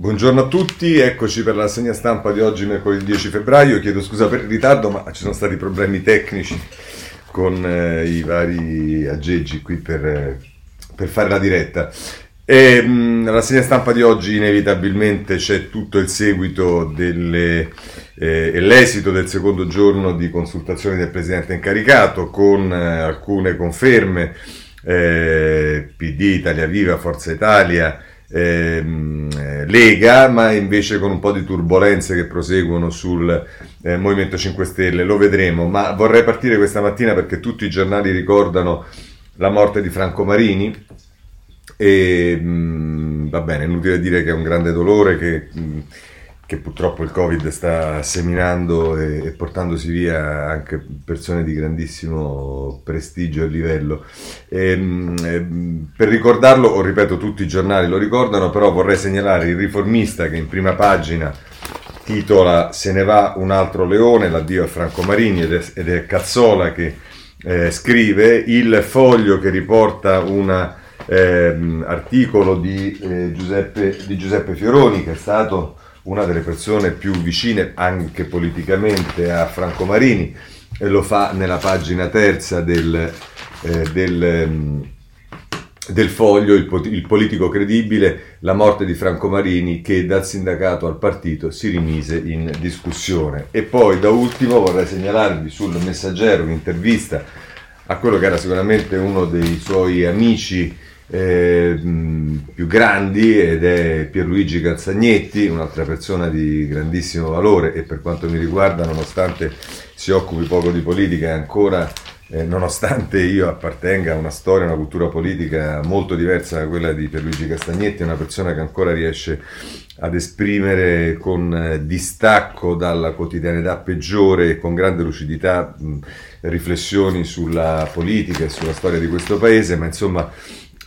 Buongiorno a tutti, eccoci per la segna stampa di oggi, mercoledì 10 febbraio. Chiedo scusa per il ritardo, ma ci sono stati problemi tecnici con eh, i vari aggeggi qui per, eh, per fare la diretta. E, mh, la segna stampa di oggi inevitabilmente c'è tutto il seguito delle, eh, e l'esito del secondo giorno di consultazioni del Presidente incaricato con eh, alcune conferme, eh, PD, Italia Viva, Forza Italia, ehm, eh, Lega, ma invece con un po' di turbulenze che proseguono sul eh, Movimento 5 Stelle, lo vedremo, ma vorrei partire questa mattina perché tutti i giornali ricordano la morte di Franco Marini. E mh, mm, va bene, inutile dire che è un grande dolore che... Mh, mm, che purtroppo il Covid sta seminando e, e, portandosi via anche persone di grandissimo prestigio e livello. E, ehm, ehm, per ricordarlo, o ripeto, tutti i giornali lo ricordano, però vorrei segnalare il riformista che in prima pagina titola Se ne va un altro leone, l'addio a Franco Marini ed è, ed è Cazzola che eh, scrive il foglio che riporta un eh, articolo di, eh, Giuseppe, di Giuseppe Fioroni che è stato una delle persone più vicine anche politicamente a Franco Marini e lo fa nella pagina terza del, eh, del, mm, del foglio, il, il, politico credibile, la morte di Franco Marini che dal sindacato al partito si rimise in discussione. E poi da ultimo vorrei segnalarvi sul messaggero un'intervista a quello che era sicuramente uno dei suoi amici eh, più grandi ed è Pierluigi Calzagnetti, un'altra persona di grandissimo valore e per quanto mi riguarda, nonostante si occupi poco di politica, è ancora, eh, nonostante io appartenga a una storia, una cultura politica molto diversa da quella di Pierluigi Castagnetti, è una persona che ancora riesce ad esprimere con eh, distacco dalla quotidianità peggiore e con grande lucidità mh, riflessioni sulla politica e sulla storia di questo paese, ma insomma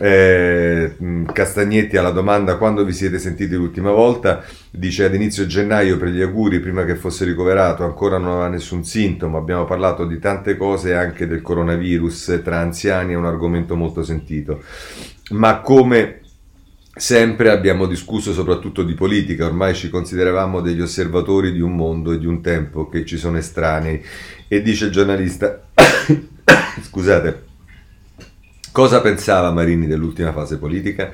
eh, Castagnetti alla domanda quando vi siete sentiti l'ultima volta? Dice ad inizio gennaio per gli auguri prima che fosse ricoverato ancora non aveva nessun sintomo. Abbiamo parlato di tante cose anche del coronavirus tra anziani è un argomento molto sentito. Ma come sempre abbiamo discusso soprattutto di politica ormai ci consideravamo degli osservatori di un mondo e di un tempo che ci sono estranei. E dice il giornalista scusate Cosa pensava Marini dell'ultima fase politica?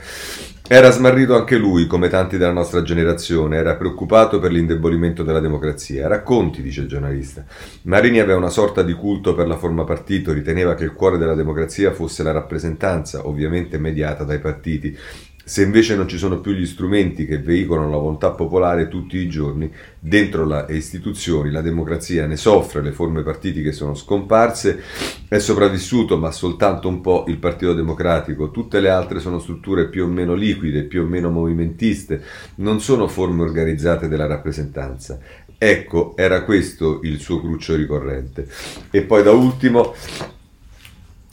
Era smarrito anche lui, come tanti della nostra generazione, era preoccupato per l'indebolimento della democrazia. Racconti, dice il giornalista. Marini aveva una sorta di culto per la forma partito, riteneva che il cuore della democrazia fosse la rappresentanza, ovviamente mediata dai partiti, se invece non ci sono più gli strumenti che veicolano la volontà popolare tutti i giorni, dentro le istituzioni la democrazia ne soffre, le forme partitiche sono scomparse, è sopravvissuto ma soltanto un po' il Partito Democratico, tutte le altre sono strutture più o meno liquide, più o meno movimentiste, non sono forme organizzate della rappresentanza. Ecco, era questo il suo cruccio ricorrente. E poi da ultimo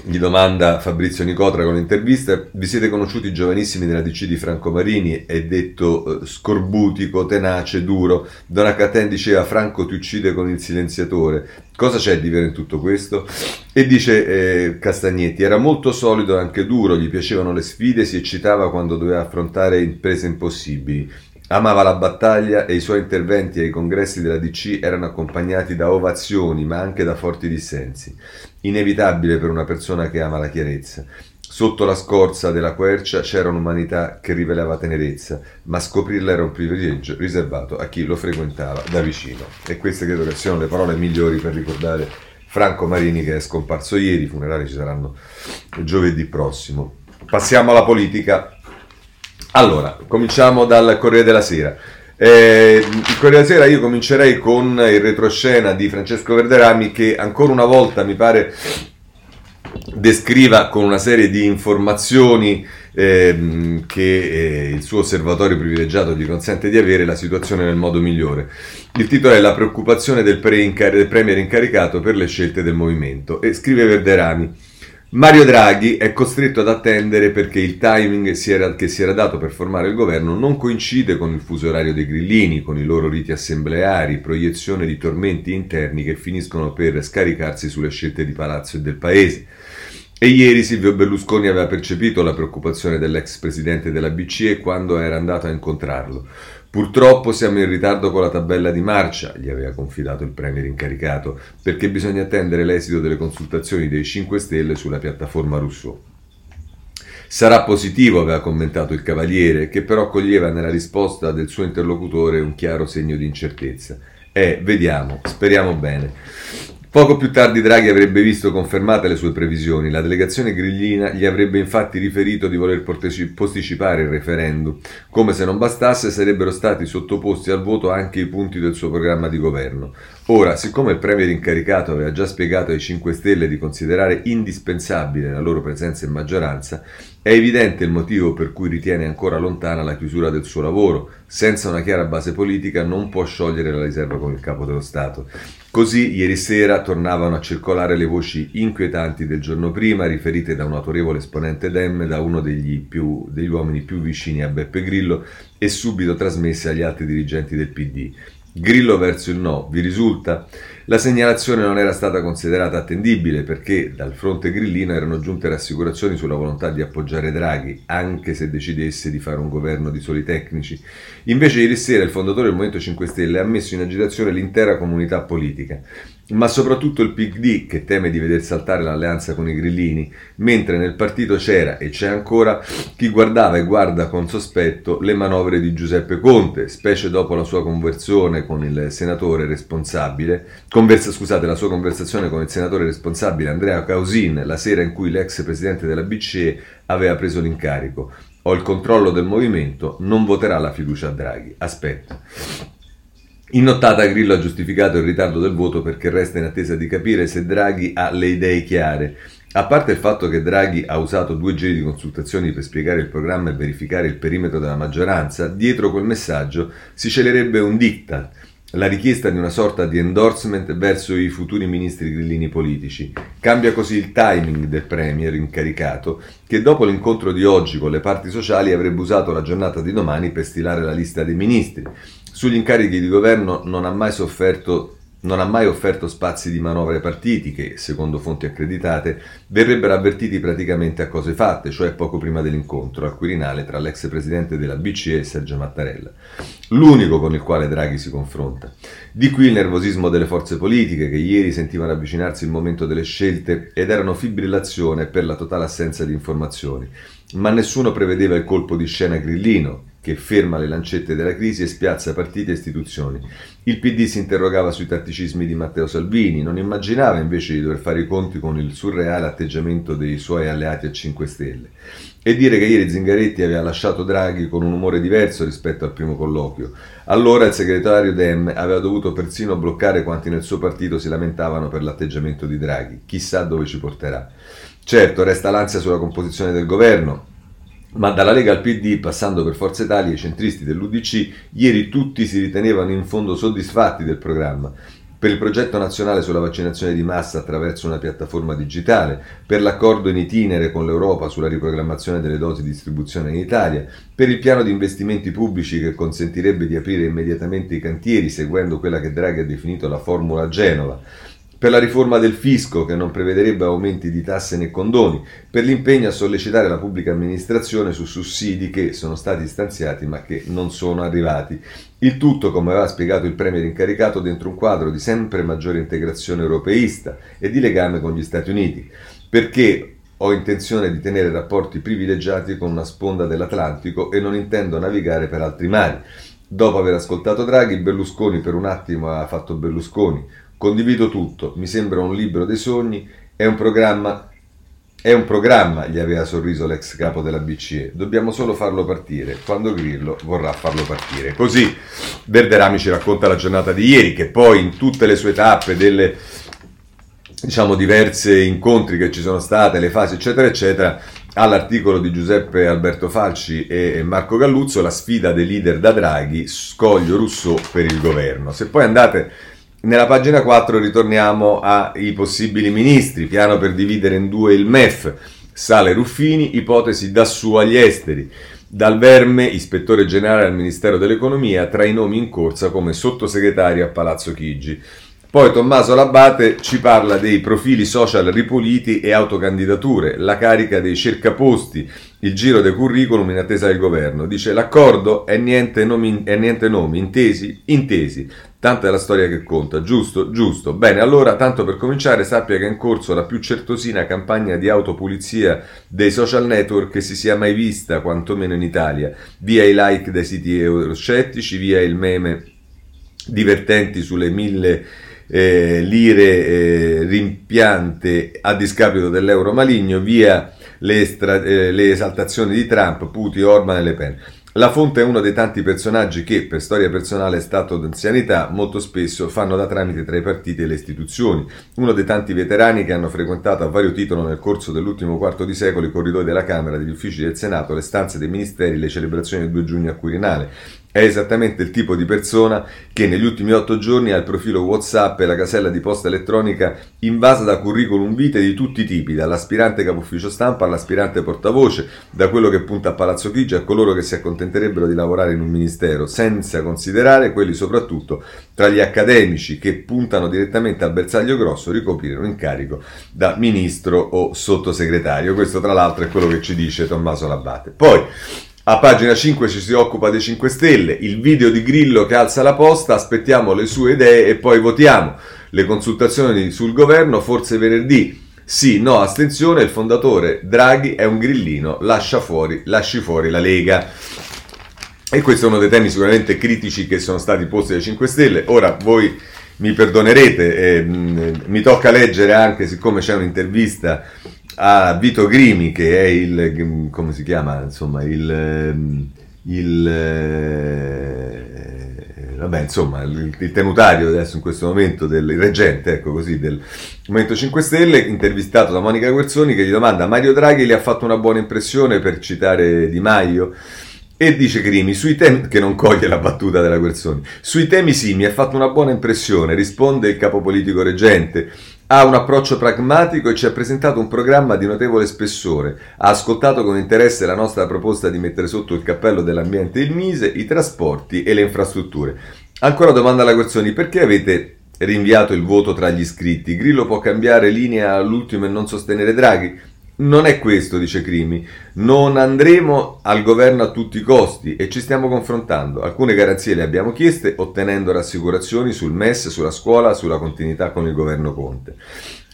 gli domanda Fabrizio Nicotra con l'intervista, vi siete conosciuti giovanissimi nella DC di Franco Marini, è detto eh, scorbutico, tenace, duro. Donna Caten diceva Franco ti uccide con il silenziatore. Cosa c'è di vero in tutto questo? E dice eh, Castagnetti, era molto solido e anche duro, gli piacevano le sfide, si eccitava quando doveva affrontare imprese impossibili. Amava la battaglia e i suoi interventi ai congressi della DC erano accompagnati da ovazioni, ma anche da forti dissensi. Inevitabile per una persona che ama la chiarezza. Sotto la scorza della quercia c'era un'umanità che rivelava tenerezza, ma scoprirla era un privilegio riservato a chi lo frequentava da vicino. E queste credo che siano le parole migliori per ricordare Franco Marini che è scomparso ieri, i funerali ci saranno giovedì prossimo. Passiamo alla politica. Allora, cominciamo dal Corriere della Sera. Eh, il Corriere della Sera io comincerei con il retroscena di Francesco Verderami che ancora una volta mi pare descriva con una serie di informazioni eh, che eh, il suo osservatorio privilegiato gli consente di avere la situazione nel modo migliore. Il titolo è La preoccupazione del, del Premier incaricato per le scelte del movimento e scrive Verderami. Mario Draghi è costretto ad attendere perché il timing si era, che si era dato per formare il governo non coincide con il fuso orario dei grillini, con i loro riti assembleari, proiezione di tormenti interni che finiscono per scaricarsi sulle scelte di palazzo e del paese. E ieri Silvio Berlusconi aveva percepito la preoccupazione dell'ex presidente della BCE quando era andato a incontrarlo. Purtroppo siamo in ritardo con la tabella di marcia, gli aveva confidato il Premier incaricato, perché bisogna attendere l'esito delle consultazioni dei 5 Stelle sulla piattaforma Rousseau. Sarà positivo, aveva commentato il Cavaliere, che però coglieva nella risposta del suo interlocutore un chiaro segno di incertezza. Eh, vediamo, speriamo bene. Poco più tardi Draghi avrebbe visto confermate le sue previsioni. La delegazione grillina gli avrebbe infatti riferito di voler posticipare il referendum. Come se non bastasse, sarebbero stati sottoposti al voto anche i punti del suo programma di governo. Ora, siccome il Premier incaricato aveva già spiegato ai 5 Stelle di considerare indispensabile la loro presenza in maggioranza, è evidente il motivo per cui ritiene ancora lontana la chiusura del suo lavoro. Senza una chiara base politica non può sciogliere la riserva con il capo dello Stato. Così ieri sera tornavano a circolare le voci inquietanti del giorno prima, riferite da un autorevole esponente Dem, da uno degli, più, degli uomini più vicini a Beppe Grillo e subito trasmesse agli altri dirigenti del PD. Grillo verso il no, vi risulta? La segnalazione non era stata considerata attendibile perché dal fronte grillino erano giunte rassicurazioni sulla volontà di appoggiare Draghi, anche se decidesse di fare un governo di soli tecnici. Invece ieri sera il fondatore del Movimento 5 Stelle ha messo in agitazione l'intera comunità politica ma soprattutto il PD che teme di veder saltare l'alleanza con i grillini, mentre nel partito c'era e c'è ancora chi guardava e guarda con sospetto le manovre di Giuseppe Conte, specie dopo la sua conversione con il senatore responsabile, conversa, scusate, la sua conversazione con il senatore responsabile Andrea Causin la sera in cui l'ex presidente della BCE aveva preso l'incarico. Ho il controllo del movimento, non voterà la fiducia a Draghi. Aspetta. In nottata Grillo ha giustificato il ritardo del voto perché resta in attesa di capire se Draghi ha le idee chiare. A parte il fatto che Draghi ha usato due giri di consultazioni per spiegare il programma e verificare il perimetro della maggioranza, dietro quel messaggio si celerebbe un diktat, la richiesta di una sorta di endorsement verso i futuri ministri grillini politici. Cambia così il timing del Premier incaricato, che dopo l'incontro di oggi con le parti sociali avrebbe usato la giornata di domani per stilare la lista dei ministri. Sugli incarichi di governo non ha mai sofferto non ha mai offerto spazi di manovre partiti che, secondo fonti accreditate, verrebbero avvertiti praticamente a cose fatte, cioè poco prima dell'incontro al Quirinale tra l'ex presidente della BCE Sergio Mattarella, l'unico con il quale Draghi si confronta. Di qui il nervosismo delle forze politiche che ieri sentivano avvicinarsi il momento delle scelte ed erano fibrillazione per la totale assenza di informazioni. Ma nessuno prevedeva il colpo di scena grillino, che ferma le lancette della crisi e spiazza partiti e istituzioni. Il PD si interrogava sui tatticismi di Matteo Salvini, non immaginava invece di dover fare i conti con il surreale atteggiamento dei suoi alleati a 5 Stelle. E dire che ieri Zingaretti aveva lasciato Draghi con un umore diverso rispetto al primo colloquio. Allora il segretario Dem aveva dovuto persino bloccare quanti nel suo partito si lamentavano per l'atteggiamento di Draghi. Chissà dove ci porterà. Certo, resta l'ansia sulla composizione del governo, ma dalla Lega al PD, passando per Forza Italia e i centristi dell'UDC, ieri tutti si ritenevano in fondo soddisfatti del programma. Per il progetto nazionale sulla vaccinazione di massa attraverso una piattaforma digitale, per l'accordo in itinere con l'Europa sulla riprogrammazione delle dosi di distribuzione in Italia, per il piano di investimenti pubblici che consentirebbe di aprire immediatamente i cantieri seguendo quella che Draghi ha definito la Formula Genova, per la riforma del fisco che non prevederebbe aumenti di tasse né condoni, per l'impegno a sollecitare la pubblica amministrazione su sussidi che sono stati stanziati ma che non sono arrivati. Il tutto, come aveva spiegato il Premier incaricato, dentro un quadro di sempre maggiore integrazione europeista e di legame con gli Stati Uniti. Perché ho intenzione di tenere rapporti privilegiati con una sponda dell'Atlantico e non intendo navigare per altri mari. Dopo aver ascoltato Draghi, Berlusconi per un attimo ha fatto Berlusconi Condivido tutto, mi sembra un libro dei sogni, è un programma è un programma, gli aveva sorriso l'ex capo della BCE. Dobbiamo solo farlo partire quando Grillo vorrà farlo partire. Così Verderami ci racconta la giornata di ieri, che poi in tutte le sue tappe delle diciamo diverse incontri che ci sono state, le fasi eccetera eccetera, all'articolo di Giuseppe Alberto Falci e Marco Galluzzo, la sfida dei leader da Draghi, scoglio Rousseau per il governo. Se poi andate nella pagina 4 ritorniamo ai possibili ministri, piano per dividere in due il MEF, Sale Ruffini, ipotesi da su agli esteri. Dal Verme, ispettore generale al Ministero dell'Economia, tra i nomi in corsa come sottosegretario a Palazzo Chigi. Poi Tommaso Labate ci parla dei profili social ripuliti e autocandidature, la carica dei cercaposti, il giro dei curriculum in attesa del governo. Dice l'accordo è niente nomi, è niente nomi intesi? Intesi. Tanta è la storia che conta, giusto? Giusto. Bene, allora, tanto per cominciare, sappia che è in corso la più certosina campagna di autopulizia dei social network che si sia mai vista, quantomeno in Italia. Via i like dai siti euroscettici, via il meme divertenti sulle mille eh, lire eh, rimpiante a discapito dell'euro maligno, via le, estra- eh, le esaltazioni di Trump, Putin, Orban e Le Pen. La fonte è uno dei tanti personaggi che, per storia personale e stato d'anzianità, molto spesso fanno da tramite tra i partiti e le istituzioni. Uno dei tanti veterani che hanno frequentato a vario titolo nel corso dell'ultimo quarto di secolo i corridoi della Camera, degli uffici del Senato, le stanze dei ministeri, le celebrazioni del 2 giugno a Quirinale. È esattamente il tipo di persona che negli ultimi otto giorni ha il profilo WhatsApp e la casella di posta elettronica invasa da curriculum vitae di tutti i tipi, dall'aspirante capo ufficio stampa all'aspirante portavoce, da quello che punta a Palazzo Chigi a coloro che si accontenterebbero di lavorare in un ministero, senza considerare quelli soprattutto tra gli accademici che puntano direttamente al bersaglio grosso ricoprire un incarico da ministro o sottosegretario. Questo tra l'altro è quello che ci dice Tommaso Labate. Poi a pagina 5 ci si occupa dei 5 Stelle, il video di Grillo che alza la posta, aspettiamo le sue idee e poi votiamo. Le consultazioni sul governo, forse venerdì. Sì, no, astensione, il fondatore Draghi è un grillino, lascia fuori, lasci fuori la Lega. E questo è uno dei temi sicuramente critici che sono stati posti dai 5 Stelle. Ora voi mi perdonerete, eh, mi tocca leggere anche, siccome c'è un'intervista a Vito Grimi, che è il, come si chiama, insomma, il, il eh, vabbè, insomma, il, il, tenutario adesso in questo momento del reggente, ecco così, del Movimento 5 Stelle, intervistato da Monica Guerzoni che gli domanda Mario Draghi le ha fatto una buona impressione per citare Di Maio? E dice Crimi, sui temi, che non coglie la battuta della Guerzoni, sui temi sì, mi ha fatto una buona impressione, risponde il capo politico reggente, ha un approccio pragmatico e ci ha presentato un programma di notevole spessore. Ha ascoltato con interesse la nostra proposta di mettere sotto il cappello dell'ambiente il Mise, i trasporti e le infrastrutture. Ancora domanda alla Guerzoni, perché avete rinviato il voto tra gli iscritti? Grillo può cambiare linea all'ultimo e non sostenere Draghi? Non è questo, dice Crimi. Non andremo al governo a tutti i costi e ci stiamo confrontando. Alcune garanzie le abbiamo chieste, ottenendo rassicurazioni sul MES, sulla scuola, sulla continuità con il governo Conte.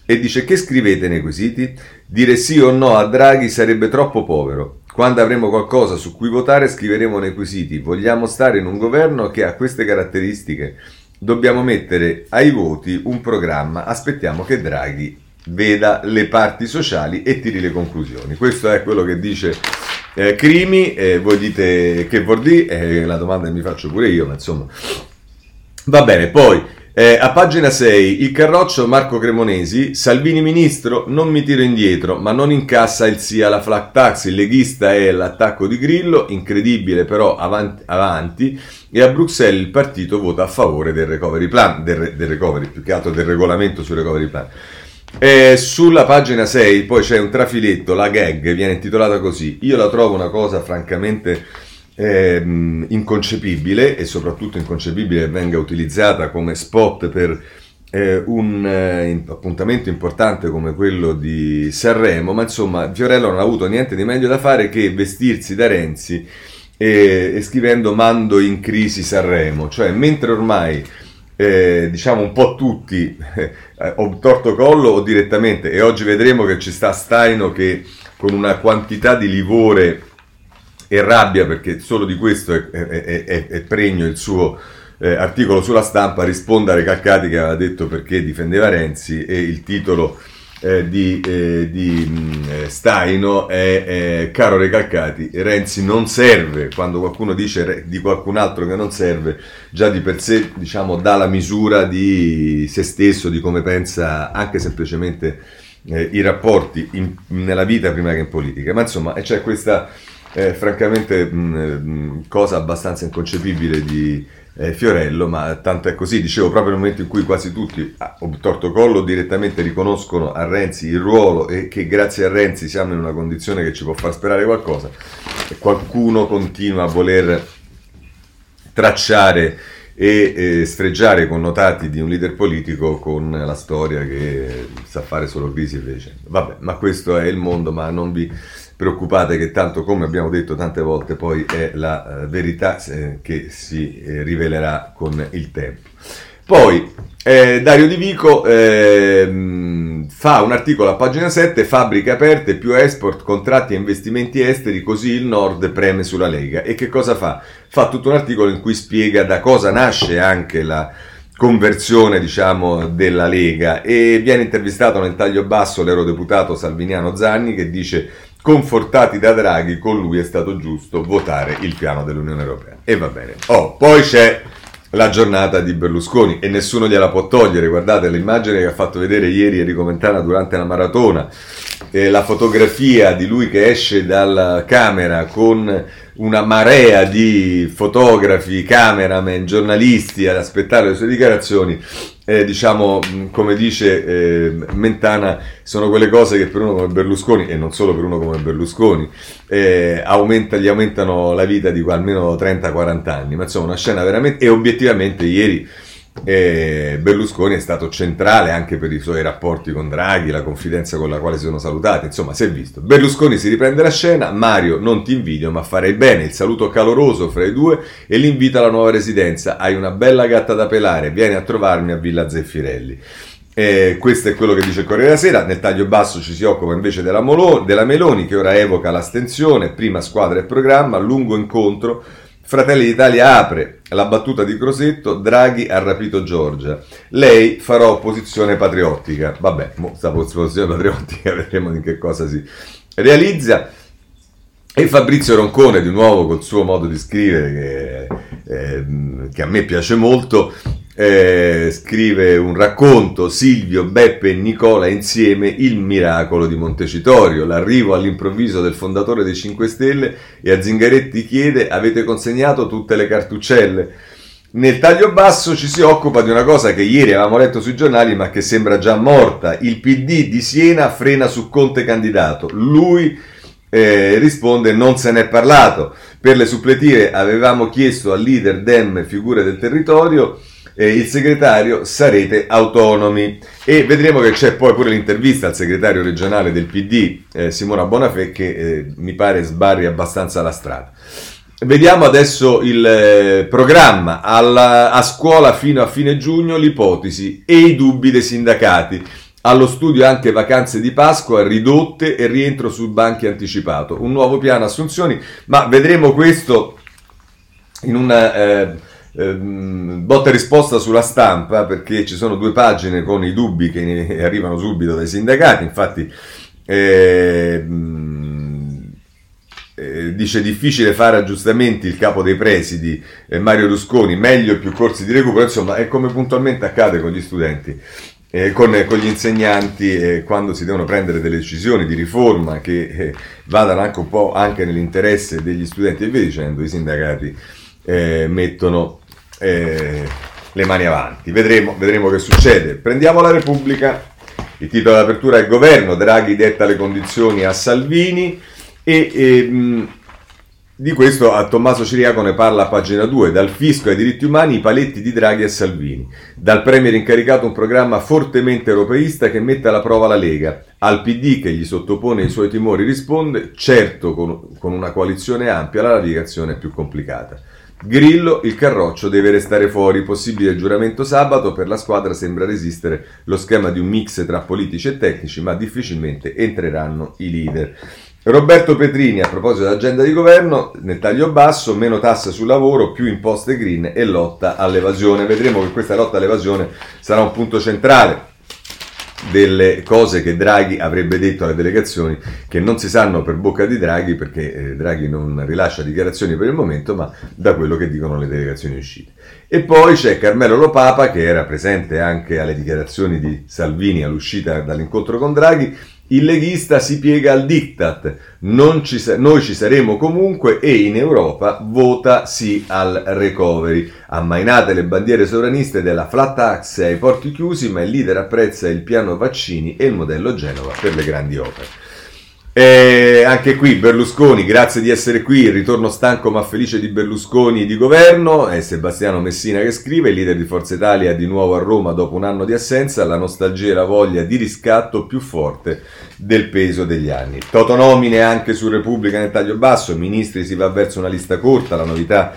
E dice che scrivete nei quesiti? Dire sì o no a Draghi sarebbe troppo povero. Quando avremo qualcosa su cui votare scriveremo nei quesiti. Vogliamo stare in un governo che ha queste caratteristiche. Dobbiamo mettere ai voti un programma. Aspettiamo che Draghi veda le parti sociali e tiri le conclusioni. Questo è quello che dice eh, Crimi, eh, voi dite che vuol dire, eh, la domanda che mi faccio pure io, ma insomma. Va bene, poi eh, a pagina 6 il carroccio Marco Cremonesi, Salvini ministro, non mi tiro indietro, ma non incassa il sì alla flat tax, il leghista è l'attacco di Grillo, incredibile però avanti, avanti e a Bruxelles il partito vota a favore del recovery plan, del, del recovery, più che altro del regolamento sul recovery plan. E sulla pagina 6 poi c'è un trafiletto, la gag viene intitolata così. Io la trovo una cosa francamente eh, inconcepibile e soprattutto inconcepibile che venga utilizzata come spot per eh, un eh, appuntamento importante come quello di Sanremo, ma insomma Fiorello non ha avuto niente di meglio da fare che vestirsi da Renzi e, e scrivendo mando in crisi Sanremo, cioè mentre ormai eh, diciamo un po' tutti eh, o torto collo o direttamente? E oggi vedremo che ci sta Staino che con una quantità di livore e rabbia perché solo di questo è, è, è, è pregno il suo eh, articolo sulla stampa risponde a Recalcati che aveva detto perché difendeva Renzi e il titolo eh, di, eh, di mm, Staino è eh, caro Recalcati, Renzi non serve, quando qualcuno dice di qualcun altro che non serve, già di per sé diciamo, dà la misura di se stesso, di come pensa anche semplicemente eh, i rapporti in, nella vita prima che in politica. Ma insomma c'è questa eh, francamente mh, mm, cosa abbastanza inconcepibile di eh, Fiorello, ma tanto è così, dicevo, proprio nel momento in cui quasi tutti, a ah, torto collo, direttamente riconoscono a Renzi il ruolo e che grazie a Renzi siamo in una condizione che ci può far sperare qualcosa, e qualcuno continua a voler tracciare e eh, sfreggiare i connotati di un leader politico con la storia che sa fare solo crisi e. Vabbè, ma questo è il mondo, ma non vi preoccupate che tanto come abbiamo detto tante volte poi è la eh, verità eh, che si eh, rivelerà con il tempo. Poi eh, Dario Di Vico ehm, fa un articolo a pagina 7, fabbriche aperte, più export, contratti e investimenti esteri, così il Nord preme sulla Lega. E che cosa fa? Fa tutto un articolo in cui spiega da cosa nasce anche la conversione diciamo della Lega e viene intervistato nel taglio basso l'eurodeputato Salviniano Zanni che dice confortati da Draghi con lui è stato giusto votare il piano dell'Unione Europea. E va bene. Oh, poi c'è la giornata di Berlusconi e nessuno gliela può togliere. Guardate l'immagine che ha fatto vedere ieri Enrico Mentana durante la maratona, eh, la fotografia di lui che esce dalla camera con una marea di fotografi, cameraman, giornalisti ad aspettare le sue dichiarazioni eh, diciamo, come dice eh, Mentana, sono quelle cose che per uno come Berlusconi, e non solo per uno come Berlusconi, eh, aumenta, gli aumentano la vita di almeno 30-40 anni. Ma insomma, una scena veramente... E obiettivamente ieri e Berlusconi è stato centrale anche per i suoi rapporti con Draghi, la confidenza con la quale si sono salutati, insomma si è visto. Berlusconi si riprende la scena, Mario non ti invidio ma farei bene, il saluto caloroso fra i due e l'invito alla nuova residenza, hai una bella gatta da pelare, vieni a trovarmi a Villa Zeffirelli. Eh, questo è quello che dice il Corriere della Sera. Nel taglio basso ci si occupa invece della, Molo- della Meloni, che ora evoca l'astensione, prima squadra e programma, lungo incontro Fratelli d'Italia apre la battuta di Crosetto, Draghi ha rapito Giorgia. Lei farà opposizione patriottica. Vabbè, questa opposizione patriottica vedremo di che cosa si realizza. E Fabrizio Roncone, di nuovo col suo modo di scrivere, che, eh, che a me piace molto, eh, scrive un racconto Silvio, Beppe e Nicola insieme il miracolo di Montecitorio, l'arrivo all'improvviso del fondatore dei 5 Stelle e a Zingaretti chiede avete consegnato tutte le cartuccelle? Nel taglio basso ci si occupa di una cosa che ieri avevamo letto sui giornali ma che sembra già morta. Il PD di Siena frena su Conte candidato. Lui eh, risponde non se n'è parlato. Per le suppletive avevamo chiesto al leader Dem figure del territorio eh, il segretario sarete autonomi e vedremo che c'è poi pure l'intervista al segretario regionale del PD eh, Simona Bonafè che eh, mi pare sbarri abbastanza la strada. Vediamo adesso il eh, programma Alla, a scuola fino a fine giugno, l'ipotesi e i dubbi dei sindacati. Allo studio anche vacanze di Pasqua ridotte e rientro sui banchi anticipato. Un nuovo piano assunzioni, ma vedremo questo in una eh, Ehm, botta e risposta sulla stampa perché ci sono due pagine con i dubbi che arrivano subito dai sindacati, infatti eh, eh, dice difficile fare aggiustamenti il capo dei presidi eh, Mario Rusconi, meglio più corsi di recupero, insomma è come puntualmente accade con gli studenti. Eh, con, con, gli insegnanti eh, quando si devono prendere delle decisioni di riforma che eh, vadano anche un po' anche nell'interesse degli studenti e via dicendo, i sindacati eh, mettono eh, le mani avanti. Vedremo, vedremo che succede. Prendiamo la Repubblica. Il titolo d'apertura è Governo, Draghi detta le condizioni a Salvini e, e mh, di questo a Tommaso Ciriaco ne parla a pagina 2, dal fisco ai diritti umani i paletti di Draghi e Salvini, dal Premier incaricato un programma fortemente europeista che mette alla prova la Lega, al PD che gli sottopone i suoi timori risponde, certo con, con una coalizione ampia la navigazione è più complicata. Grillo, il Carroccio deve restare fuori, possibile giuramento sabato, per la squadra sembra resistere lo schema di un mix tra politici e tecnici, ma difficilmente entreranno i leader. Roberto Petrini, a proposito dell'agenda di governo, nel taglio basso, meno tasse sul lavoro, più imposte green e lotta all'evasione. Vedremo che questa lotta all'evasione sarà un punto centrale delle cose che Draghi avrebbe detto alle delegazioni che non si sanno per bocca di Draghi perché eh, Draghi non rilascia dichiarazioni per il momento ma da quello che dicono le delegazioni uscite. E poi c'è Carmelo Lopapa che era presente anche alle dichiarazioni di Salvini all'uscita dall'incontro con Draghi il leghista si piega al diktat, ci, noi ci saremo comunque e in Europa vota sì al recovery. Ammainate le bandiere sovraniste della flat tax ai porti chiusi, ma il leader apprezza il piano vaccini e il modello Genova per le grandi opere. E anche qui Berlusconi, grazie di essere qui, il ritorno stanco ma felice di Berlusconi di governo, è Sebastiano Messina che scrive, il leader di Forza Italia di nuovo a Roma dopo un anno di assenza, la nostalgia e la voglia di riscatto più forte del peso degli anni. Toto nomine anche su Repubblica nel taglio basso, ministri si va verso una lista corta, la novità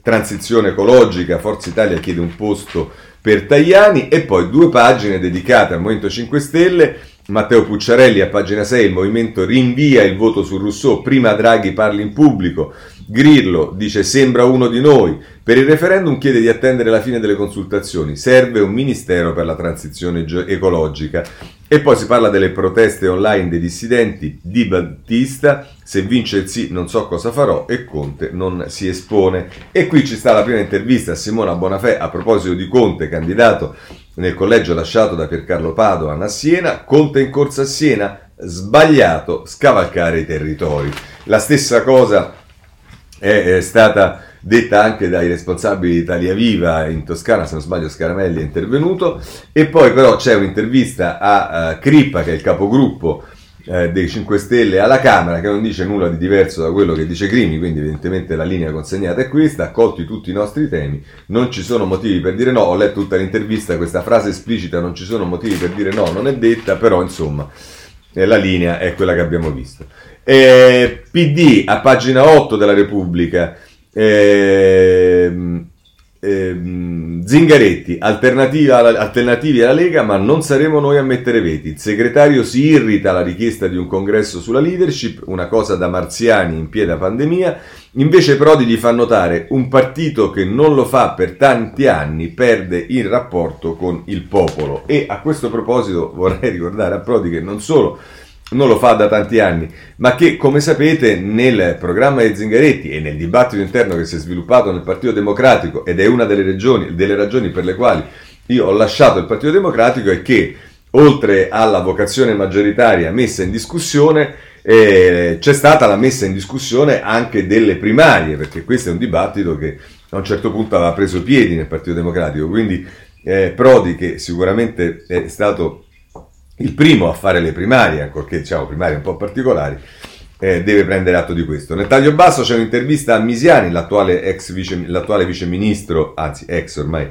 transizione ecologica, Forza Italia chiede un posto per Tajani. E poi due pagine dedicate al Movimento 5 Stelle Matteo Pucciarelli a pagina 6, il movimento rinvia il voto su Rousseau, prima Draghi parli in pubblico, Grillo dice sembra uno di noi, per il referendum chiede di attendere la fine delle consultazioni, serve un ministero per la transizione ecologica. E poi si parla delle proteste online dei dissidenti di Battista, se vince il sì non so cosa farò e Conte non si espone. E qui ci sta la prima intervista a Simona Bonafè a proposito di Conte, candidato nel collegio lasciato da Piercarlo Padoan a Siena, Conte in corsa a Siena, sbagliato scavalcare i territori. La stessa cosa è, è stata detta anche dai responsabili di Italia Viva in Toscana, se non sbaglio Scaramelli è intervenuto, e poi però c'è un'intervista a uh, Crippa, che è il capogruppo uh, dei 5 Stelle alla Camera, che non dice nulla di diverso da quello che dice Crimi, quindi evidentemente la linea consegnata è questa, accolti tutti i nostri temi, non ci sono motivi per dire no, ho letto tutta l'intervista, questa frase esplicita non ci sono motivi per dire no, non è detta, però insomma eh, la linea è quella che abbiamo visto. Eh, PD a pagina 8 della Repubblica Ehm, ehm, Zingaretti, alternativa, alternativi alla Lega, ma non saremo noi a mettere veti. Il segretario si irrita alla richiesta di un congresso sulla leadership, una cosa da marziani in piena pandemia. Invece Prodi gli fa notare un partito che non lo fa per tanti anni perde il rapporto con il popolo. E a questo proposito vorrei ricordare a Prodi che non solo non lo fa da tanti anni, ma che come sapete nel programma di Zingaretti e nel dibattito interno che si è sviluppato nel Partito Democratico ed è una delle, regioni, delle ragioni per le quali io ho lasciato il Partito Democratico è che oltre alla vocazione maggioritaria messa in discussione eh, c'è stata la messa in discussione anche delle primarie, perché questo è un dibattito che a un certo punto aveva preso piedi nel Partito Democratico, quindi eh, Prodi che sicuramente è stato il primo a fare le primarie, ancorché diciamo primarie un po' particolari, eh, deve prendere atto di questo. Nel taglio basso c'è un'intervista a Misiani, l'attuale, ex vice, l'attuale viceministro, anzi ex ormai,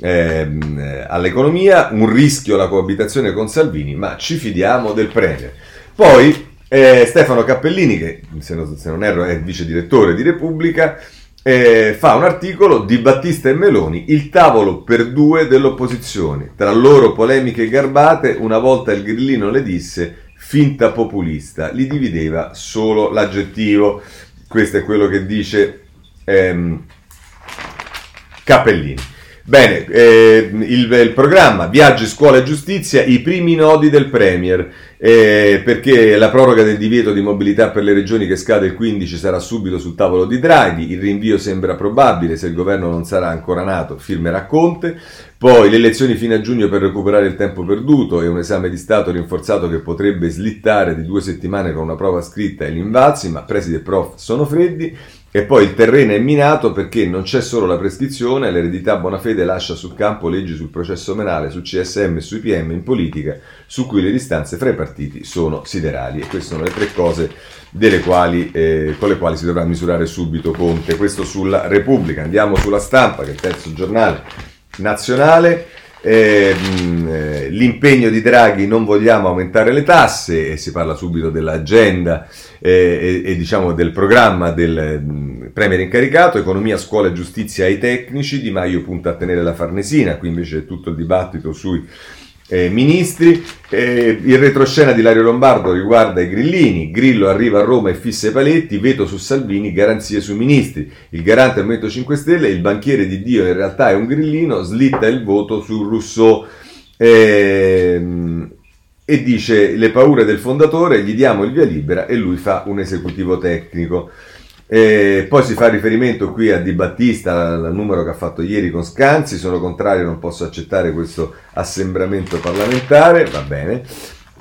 ehm, all'economia, un rischio la coabitazione con Salvini, ma ci fidiamo del Premier. Poi eh, Stefano Cappellini, che se non, se non erro è vice direttore di Repubblica, eh, fa un articolo di Battista e Meloni, il tavolo per due dell'opposizione. Tra loro polemiche garbate, una volta il grillino le disse finta populista, li divideva solo l'aggettivo. Questo è quello che dice ehm, Capellini. Bene, eh, il, il, programma Viaggi, Scuola e Giustizia, i primi nodi del Premier, eh, perché la proroga del divieto di mobilità per le regioni che scade il 15 sarà subito sul tavolo di Draghi, il rinvio sembra probabile se il governo non sarà ancora nato, firmerà Conte, poi le elezioni fino a giugno per recuperare il tempo perduto e un esame di Stato rinforzato che potrebbe slittare di due settimane con una prova scritta e l'invalsi, ma presidi e prof sono freddi, e poi il terreno è minato perché non c'è solo la prescrizione, l'eredità Bonafede lascia sul campo leggi sul processo penale, sul CSM e sui PM in politica, su cui le distanze fra i partiti sono siderali. E queste sono le tre cose quali, eh, con le quali si dovrà misurare subito Conte. Questo sulla Repubblica. Andiamo sulla stampa, che è il terzo giornale nazionale. Ehm, eh, l'impegno di Draghi non vogliamo aumentare le tasse e si parla subito dell'agenda eh, e, e, diciamo del programma del Premier incaricato, economia, scuola e giustizia ai tecnici, Di Maio punta a tenere la Farnesina, qui invece è tutto il dibattito sui eh, ministri. Eh, il retroscena di Lario Lombardo riguarda i grillini. Grillo arriva a Roma e fissa i paletti, veto su Salvini, garanzie sui ministri. Il garante del Movimento 5 Stelle, il banchiere di Dio in realtà è un grillino, slitta il voto su Rousseau. Eh, e dice le paure del fondatore, gli diamo il via libera e lui fa un esecutivo tecnico. E poi si fa riferimento qui a Di Battista, al numero che ha fatto ieri con Scanzi, sono contrario, non posso accettare questo assembramento parlamentare, va bene.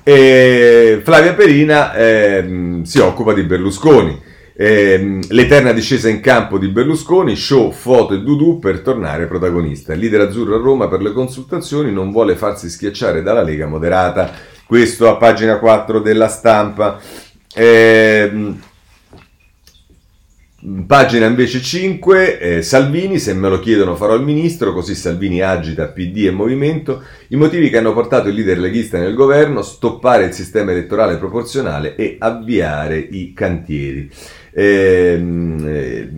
E Flavia Perina eh, si occupa di Berlusconi. Eh, l'eterna discesa in campo di Berlusconi, show, foto e dudù per tornare protagonista. Il leader azzurro a Roma per le consultazioni non vuole farsi schiacciare dalla Lega moderata. Questo a pagina 4 della stampa. Eh, Pagina invece 5, eh, Salvini, se me lo chiedono farò il ministro, così Salvini agita PD e movimento, i motivi che hanno portato il leader leghista nel governo, stoppare il sistema elettorale proporzionale e avviare i cantieri. Ehm, eh,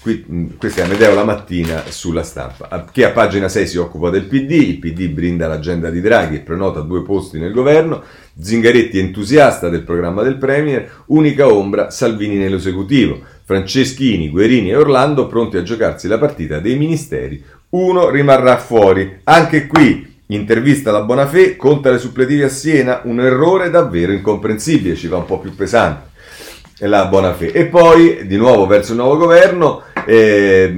qui, questa è Amedeo la mattina sulla stampa, che a pagina 6 si occupa del PD, il PD brinda l'agenda di Draghi e prenota due posti nel governo, Zingaretti entusiasta del programma del Premier, unica ombra Salvini nell'esecutivo, Franceschini, Guerini e Orlando pronti a giocarsi la partita dei ministeri, uno rimarrà fuori, anche qui Intervista alla Bonafè, conta le suppletive a Siena, un errore davvero incomprensibile, ci va un po' più pesante la buona fede. E poi di nuovo verso il nuovo governo eh,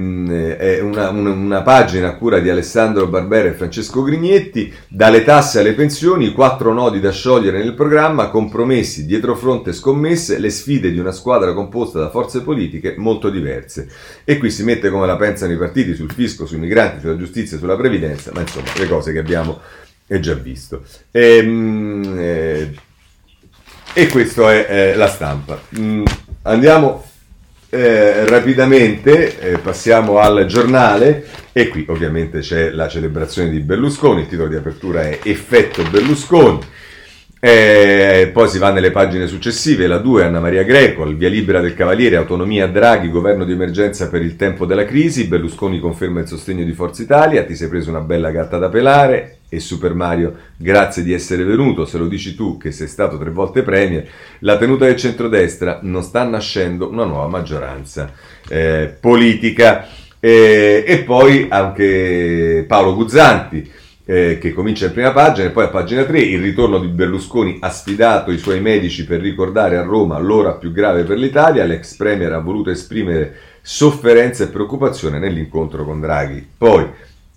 una, una, una, pagina a cura di Alessandro Barbera e Francesco Grignetti, dalle tasse alle pensioni, quattro nodi da sciogliere nel programma, compromessi, dietro fronte scommesse, le sfide di una squadra composta da forze politiche molto diverse. E qui si mette come la pensano i partiti sul fisco, sui migranti, sulla giustizia, sulla previdenza, ma insomma le cose che abbiamo già visto. E, ehm, eh, e questa è eh, la stampa. Mm, andiamo eh, rapidamente, eh, passiamo al giornale e qui ovviamente c'è la celebrazione di Berlusconi, il titolo di apertura è Effetto Berlusconi. Eh, poi si va nelle pagine successive, la 2 Anna Maria Greco, il via libera del Cavaliere, autonomia Draghi, governo di emergenza per il tempo della crisi, Berlusconi conferma il sostegno di Forza Italia, ti sei preso una bella gatta da pelare e Super Mario, grazie di essere venuto, se lo dici tu che sei stato tre volte premier, la tenuta del centrodestra non sta nascendo una nuova maggioranza eh, politica. Eh, e poi anche Paolo Guzzanti eh, che comincia in prima pagina e poi a pagina 3 il ritorno di Berlusconi ha sfidato i suoi medici per ricordare a Roma l'ora più grave per l'Italia, l'ex premier ha voluto esprimere sofferenza e preoccupazione nell'incontro con Draghi. Poi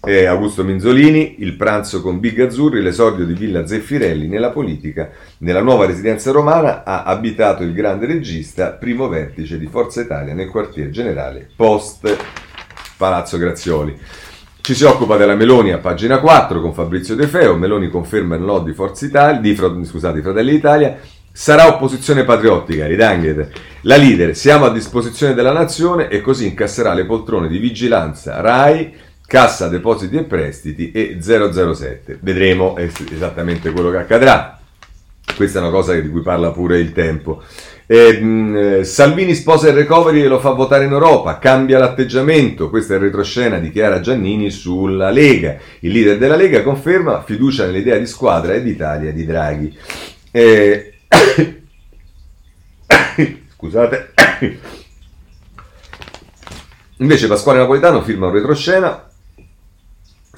eh, Augusto Minzolini, il pranzo con Big Azzurri, l'esordio di Villa Zeffirelli nella politica, nella nuova residenza romana ha abitato il grande regista, primo vertice di Forza Italia nel quartier generale post Palazzo Grazioli. Ci si occupa della Meloni a pagina 4 con Fabrizio De Feo. Meloni conferma il no di Forza Italia, di, scusate, Fratelli d'Italia. Sarà opposizione patriottica, ridanghete. La leader, siamo a disposizione della nazione e così incasserà le poltrone di vigilanza RAI, Cassa Depositi e Prestiti e 007. Vedremo esattamente quello che accadrà. Questa è una cosa di cui parla pure il tempo. Eh, Salvini sposa il recovery e lo fa votare in Europa, cambia l'atteggiamento, questa è il retroscena di Chiara Giannini sulla Lega. Il leader della Lega conferma fiducia nell'idea di squadra e d'Italia di Draghi. Eh, scusate. Invece Pasquale Napolitano firma un retroscena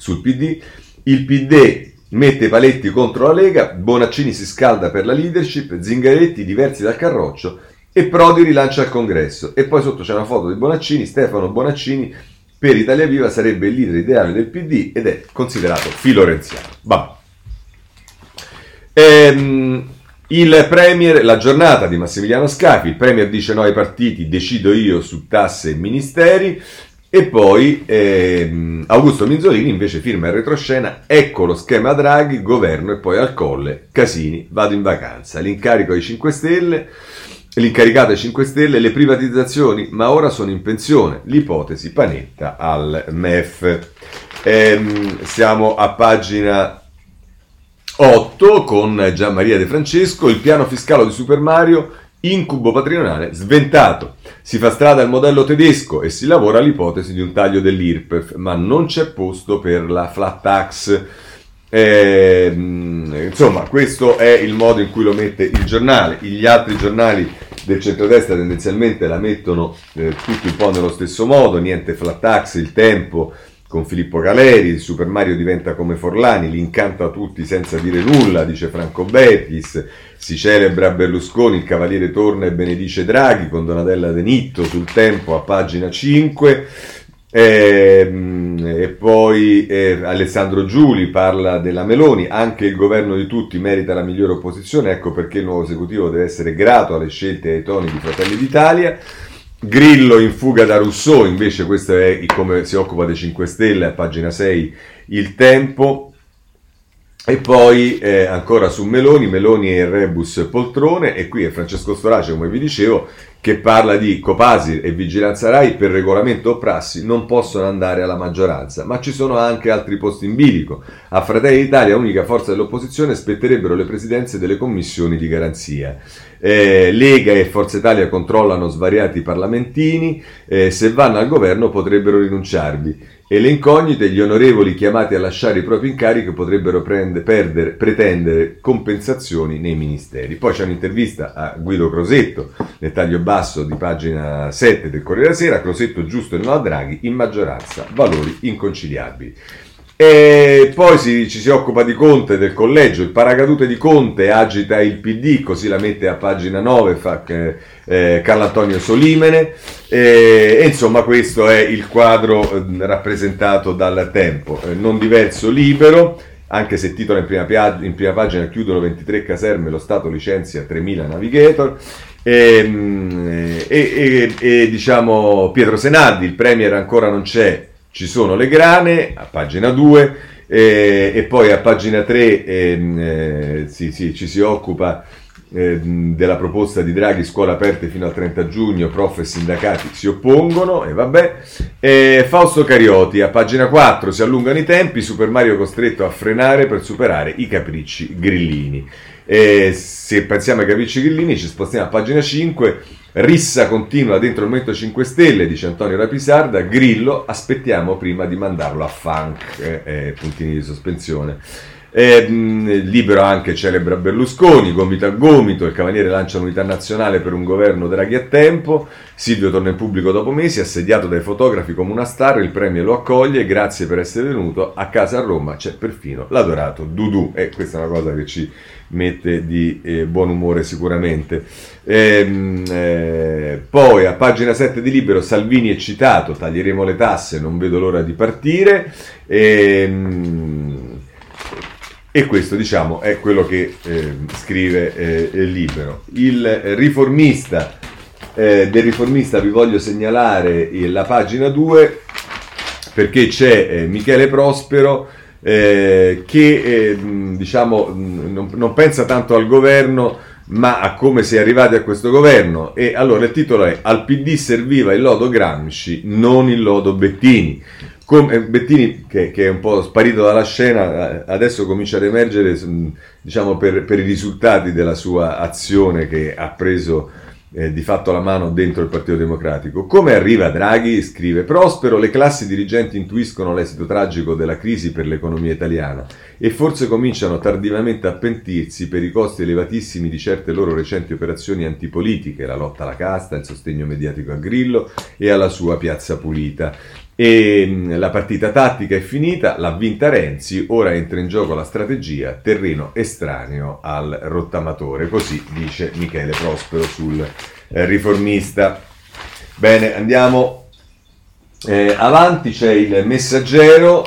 sul PD. Il PD mette paletti contro la Lega, Bonaccini si scalda per la leadership, Zingaretti diversi dal Carroccio e Prodi rilancia il congresso. E poi sotto c'è una foto di Bonaccini, Stefano Bonaccini per Italia Viva sarebbe il leader ideale del PD ed è considerato filorenziano. Vabbè. Ehm, il Premier, la giornata di Massimiliano Scafi, il Premier dice no ai partiti, decido io su tasse e ministeri, e poi ehm, Augusto Minzolini invece firma il retroscena, ecco lo schema Draghi, governo e poi al colle, Casini, vado in vacanza, l'incarico ai 5 Stelle, l'incaricato ai 5 Stelle, le privatizzazioni, ma ora sono in pensione, l'ipotesi Panetta al MEF. Ehm, siamo a pagina 8 con Gian Maria De Francesco, il piano fiscale di Super Mario Incubo patrimoniale sventato. Si fa strada al modello tedesco e si lavora all'ipotesi di un taglio dell'IRPEF, ma non c'è posto per la flat tax. Eh, insomma, questo è il modo in cui lo mette il giornale. Gli altri giornali del centrodestra tendenzialmente la mettono eh, tutti un po' nello stesso modo, niente flat tax, il tempo, con Filippo Caleri, il Super Mario diventa come Forlani, li incanta tutti senza dire nulla, dice Franco Bettis, si celebra Berlusconi, il Cavaliere torna e benedice Draghi con Donatella Denitto sul tempo a pagina 5. E, ehm, e poi eh, Alessandro Giuli parla della Meloni, anche il governo di tutti merita la migliore opposizione, ecco perché il nuovo esecutivo deve essere grato alle scelte e ai toni di Fratelli d'Italia. Grillo in fuga da Rousseau, invece questo è come si occupa dei 5 Stelle, a pagina 6 il tempo. E poi eh, ancora su Meloni, Meloni e il rebus poltrone e qui è Francesco Storace, come vi dicevo, che parla di Copasir e Vigilanza Rai per regolamento o prassi non possono andare alla maggioranza, ma ci sono anche altri posti in bilico. A Fratelli d'Italia, unica forza dell'opposizione, spetterebbero le presidenze delle commissioni di garanzia. Eh, Lega e Forza Italia controllano svariati parlamentini, eh, se vanno al governo potrebbero rinunciarvi e le incognite, gli onorevoli chiamati a lasciare i propri incarichi potrebbero prende, perdere, pretendere compensazioni nei ministeri. Poi c'è un'intervista a Guido Crosetto nel taglio basso di pagina 7 del Corriere della Sera, Crosetto giusto e no a Draghi, in maggioranza valori inconciliabili. E poi si, ci si occupa di Conte, del collegio, il paracadute di Conte agita il PD, così la mette a pagina 9 fa, eh, Carlo Antonio Solimene e, e, insomma questo è il quadro eh, rappresentato dal tempo, eh, non diverso, libero, anche se titola in prima, in prima, pagina chiudono 23 caserme, lo Stato licenzia 3.000 navigator. Ehm, e, e, e diciamo Pietro Senardi, il Premier ancora non c'è, ci sono le grane, a pagina 2, eh, e poi a pagina 3 ehm, eh, sì, sì, ci si occupa eh, della proposta di Draghi, scuole aperte fino al 30 giugno, prof e sindacati si oppongono, e vabbè. E Fausto Carioti, a pagina 4 si allungano i tempi, Super Mario costretto a frenare per superare i capricci grillini. E se pensiamo ai capricci grillini ci spostiamo a pagina 5, Rissa continua dentro il Movimento 5 Stelle, dice Antonio Rapisarda, Grillo aspettiamo prima di mandarlo a funk, eh, eh, puntini di sospensione. Eh, libero anche celebra Berlusconi, gomito a gomito, il Cavaliere lancia l'unità nazionale per un governo Draghi a tempo, Silvio torna in pubblico dopo mesi, assediato dai fotografi come una star, il premio lo accoglie, grazie per essere venuto, a casa a Roma c'è perfino l'adorato Dudu, e questa è una cosa che ci mette di eh, buon umore sicuramente. Ehm, eh, poi a pagina 7 di Libero Salvini è citato, taglieremo le tasse, non vedo l'ora di partire. Ehm, e questo, diciamo, è quello che eh, scrive eh, Libero. Il riformista, eh, del riformista vi voglio segnalare la pagina 2 perché c'è eh, Michele Prospero eh, che, eh, diciamo, non, non pensa tanto al governo ma a come si è arrivati a questo governo. E allora il titolo è Al PD serviva il lodo Gramsci, non il lodo Bettini. Come, Bettini, che, che, è un po' sparito dalla scena, eh, adesso comincia ad emergere diciamo, per, per i risultati della sua azione che ha preso eh, di fatto la mano dentro il Partito Democratico. Come arriva Draghi? Scrive Prospero, le classi dirigenti intuiscono l'esito tragico della crisi per l'economia italiana e forse cominciano tardivamente a pentirsi per i costi elevatissimi di certe loro recenti operazioni antipolitiche, la lotta alla casta, il sostegno mediatico a Grillo e alla sua piazza pulita. E la partita tattica è finita, l'ha vinta Renzi, ora entra in gioco la strategia, terreno estraneo al rottamatore, così dice Michele Prospero sul eh, riformista. Bene, andiamo eh, avanti, c'è il messaggero,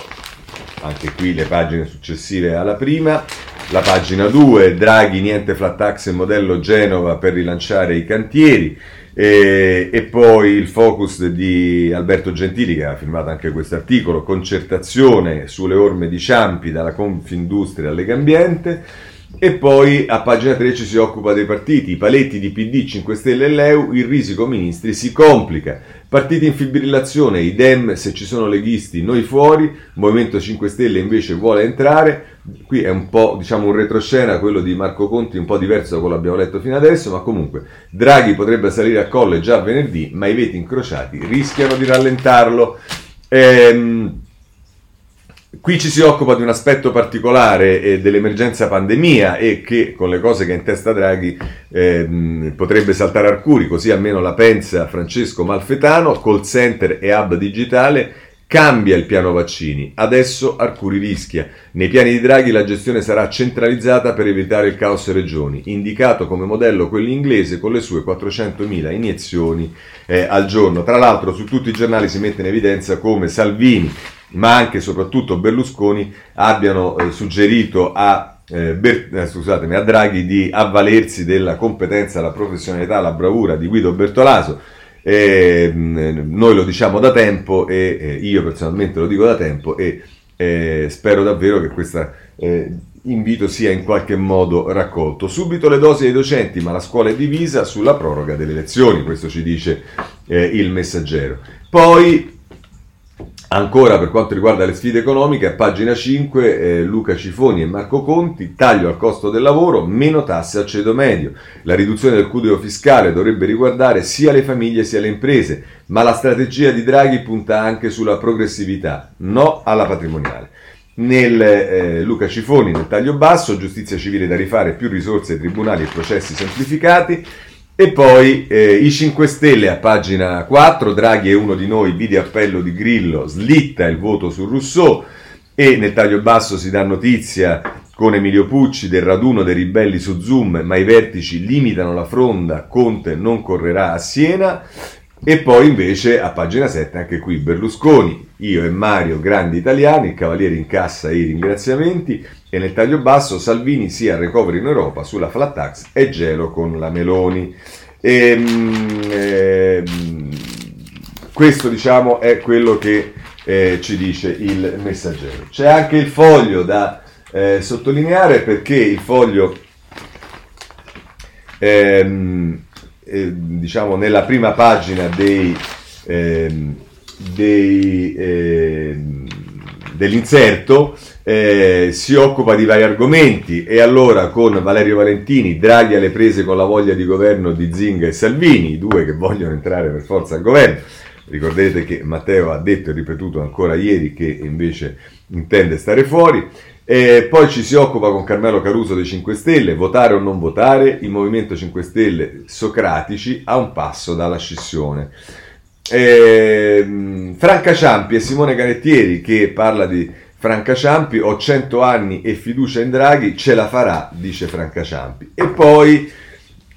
anche qui le pagine successive alla prima, la pagina 2, Draghi niente flat tax e modello Genova per rilanciare i cantieri. E, e, poi il focus di Alberto Gentili che ha firmato anche questo articolo, concertazione sulle orme di Ciampi dalla Confindustria alle Gambiente e poi a pagina 3 ci si occupa dei partiti, i paletti di PD, 5 Stelle e Leu, il risico ministri si complica. Partiti in fibrillazione, idem se ci sono leghisti, noi fuori, Movimento 5 Stelle invece vuole entrare, qui è un po' diciamo un retroscena quello di Marco Conti un po' diverso da quello che abbiamo letto fino adesso ma comunque Draghi potrebbe salire a colle già venerdì ma i veti incrociati rischiano di rallentarlo. Ehm, Qui ci si occupa di un aspetto particolare eh, dell'emergenza pandemia e che con le cose che ha in testa Draghi eh, potrebbe saltare Arcuri, così almeno la pensa Francesco Malfetano, call center e hub digitale Cambia il piano vaccini, adesso Arcuri rischia. Nei piani di Draghi la gestione sarà centralizzata per evitare il caos regioni, indicato come modello quello inglese con le sue 400.000 iniezioni eh, al giorno. Tra l'altro su tutti i giornali si mette in evidenza come Salvini, ma anche e soprattutto Berlusconi abbiano eh, suggerito a, eh, Ber- eh, a Draghi di avvalersi della competenza, la professionalità, la bravura di Guido Bertolaso eh, noi lo diciamo da tempo e eh, io personalmente lo dico da tempo e eh, spero davvero che questa eh, invito sia in qualche modo raccolto. Subito le dosi dei docenti, ma la scuola è divisa sulla proroga delle lezioni, questo ci dice eh, il messaggero. Poi Ancora per quanto riguarda le sfide economiche, a pagina 5 eh, Luca Cifoni e Marco Conti, taglio al costo del lavoro, meno tasse al ceto medio. La riduzione del cuneo fiscale dovrebbe riguardare sia le famiglie sia le imprese, ma la strategia di Draghi punta anche sulla progressività, no alla patrimoniale. Nel eh, Luca Cifoni, nel taglio basso, giustizia civile da rifare, più risorse, tribunali e processi semplificati. E poi eh, i 5 Stelle a pagina 4, Draghi è uno di noi, video appello di Grillo, slitta il voto su Rousseau e nel taglio basso si dà notizia con Emilio Pucci del raduno dei ribelli su Zoom, ma i vertici limitano la fronda, Conte non correrà a Siena. E poi invece a pagina 7 anche qui Berlusconi, io e Mario grandi italiani, il Cavaliere incassa i ringraziamenti e nel taglio basso Salvini sia al recovery in Europa sulla flat tax e gelo con la Meloni. E, ehm, e, ehm, questo diciamo è quello che eh, ci dice il messaggero. C'è anche il foglio da eh, sottolineare perché il foglio ehm, eh, diciamo nella prima pagina dei, ehm, dei, ehm, dell'inserto eh, si occupa di vari argomenti e allora con Valerio Valentini, Draghi alle prese con la voglia di governo di Zinga e Salvini, i due che vogliono entrare per forza al governo. Ricordate che Matteo ha detto e ripetuto ancora ieri che invece intende stare fuori. E poi ci si occupa con Carmelo Caruso dei 5 Stelle, votare o non votare, il Movimento 5 Stelle socratici a un passo dalla scissione. E, Franca Ciampi e Simone Canettieri che parla di Franca Ciampi, ho 100 anni e fiducia in Draghi, ce la farà, dice Franca Ciampi. E poi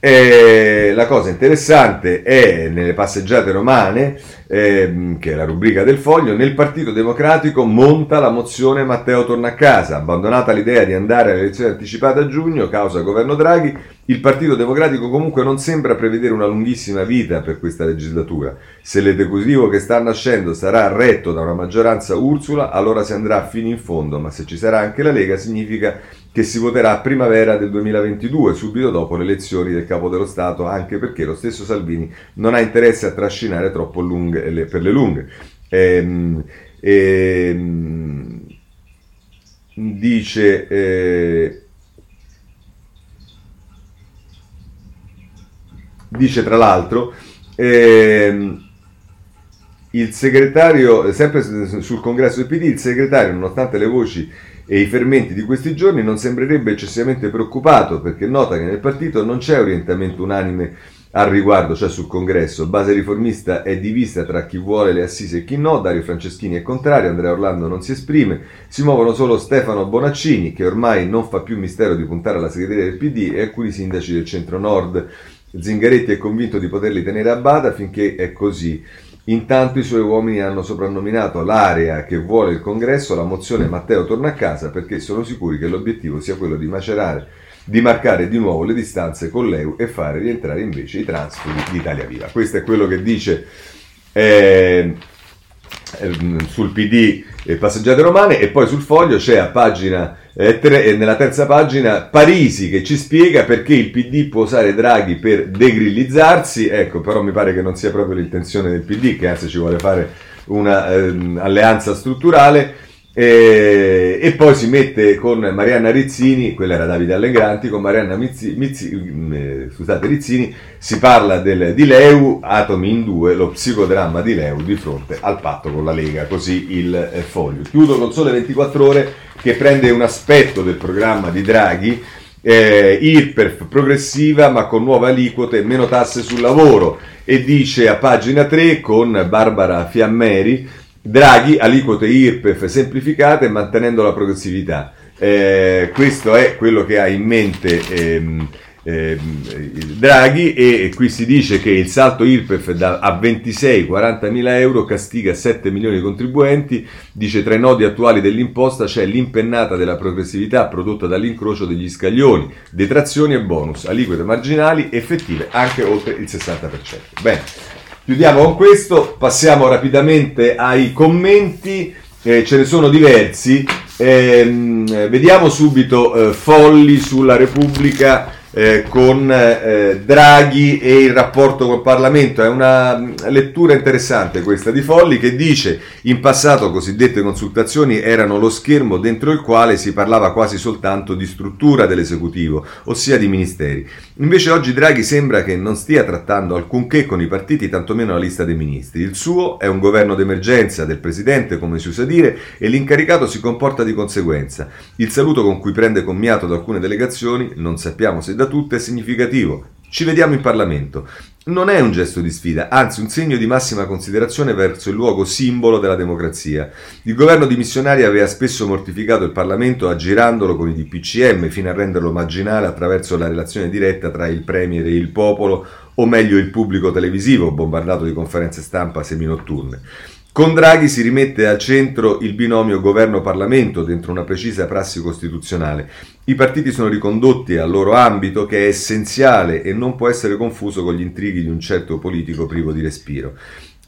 eh, la cosa interessante è nelle passeggiate romane eh, che è la rubrica del foglio, nel Partito Democratico monta la mozione Matteo torna a casa. Abbandonata l'idea di andare alle elezioni anticipate a giugno, causa governo Draghi, il Partito Democratico comunque non sembra prevedere una lunghissima vita per questa legislatura. Se l'esecutivo che sta nascendo sarà retto da una maggioranza Ursula, allora si andrà fino in fondo, ma se ci sarà anche la Lega significa che si voterà a primavera del 2022, subito dopo le elezioni del Capo dello Stato, anche perché lo stesso Salvini non ha interesse a trascinare troppo lunghe, le, per le lunghe. Ehm, ehm, dice... Eh, dice tra l'altro ehm, il segretario, sempre sul congresso del PD, il segretario, nonostante le voci e i fermenti di questi giorni non sembrerebbe eccessivamente preoccupato perché nota che nel partito non c'è orientamento unanime al riguardo, cioè sul congresso. Base riformista è divisa tra chi vuole le assise e chi no, Dario Franceschini è contrario, Andrea Orlando non si esprime, si muovono solo Stefano Bonaccini che ormai non fa più mistero di puntare alla segreteria del PD e alcuni sindaci del centro-nord. Zingaretti è convinto di poterli tenere a bada finché è così. Intanto i suoi uomini hanno soprannominato l'area che vuole il congresso la mozione Matteo torna a casa perché sono sicuri che l'obiettivo sia quello di macerare, di marcare di nuovo le distanze con l'EU e fare rientrare invece i transfughi di Italia Viva. Questo è quello che dice eh, sul PD e passeggiate romane e poi sul foglio c'è a pagina eh, tre, nella terza pagina Parisi che ci spiega perché il PD può usare Draghi per degrillizzarsi. Ecco però mi pare che non sia proprio l'intenzione del PD che anzi ci vuole fare un'alleanza ehm, strutturale e, e, poi si mette con Marianna Rizzini, quella era Davide Allegranti, con Marianna Mizzi, Mizzi, mm, eh, scusate, Rizzini si parla del, di Leu, Atomi in due, lo psicodramma di Leu di fronte al patto con la Lega, così il eh, foglio. Chiudo con sole 24 ore che prende un aspetto del programma di Draghi, eh, IRPEF progressiva ma con nuove aliquote, meno tasse sul lavoro e dice a pagina 3 con Barbara Fiammeri Draghi, aliquote IRPEF semplificate mantenendo la progressività. Eh, questo è quello che ha in mente ehm, ehm, Draghi e qui si dice che il salto IRPEF da, a 26-40 mila euro castiga 7 milioni di contribuenti, dice tra i nodi attuali dell'imposta c'è l'impennata della progressività prodotta dall'incrocio degli scaglioni, detrazioni e bonus, aliquote marginali effettive anche oltre il 60%. Bene. Chiudiamo con questo, passiamo rapidamente ai commenti, eh, ce ne sono diversi. Ehm, vediamo subito eh, Folli sulla Repubblica eh, con eh, Draghi e il rapporto col Parlamento. È una lettura interessante questa di Folli che dice in passato cosiddette consultazioni erano lo schermo dentro il quale si parlava quasi soltanto di struttura dell'esecutivo, ossia di ministeri. Invece oggi Draghi sembra che non stia trattando alcunché con i partiti, tantomeno la lista dei ministri. Il suo è un governo d'emergenza del presidente, come si usa dire, e l'incaricato si comporta di conseguenza. Il saluto con cui prende commiato da alcune delegazioni, non sappiamo se da tutte, è significativo. Ci vediamo in Parlamento. Non è un gesto di sfida, anzi un segno di massima considerazione verso il luogo simbolo della democrazia. Il governo di missionari aveva spesso mortificato il Parlamento aggirandolo con i DPCM fino a renderlo marginale attraverso la relazione diretta tra il Premier e il popolo, o meglio il pubblico televisivo, bombardato di conferenze stampa seminotturne. Con Draghi si rimette al centro il binomio governo-parlamento dentro una precisa prassi costituzionale. I partiti sono ricondotti al loro ambito che è essenziale e non può essere confuso con gli intrighi di un certo politico privo di respiro.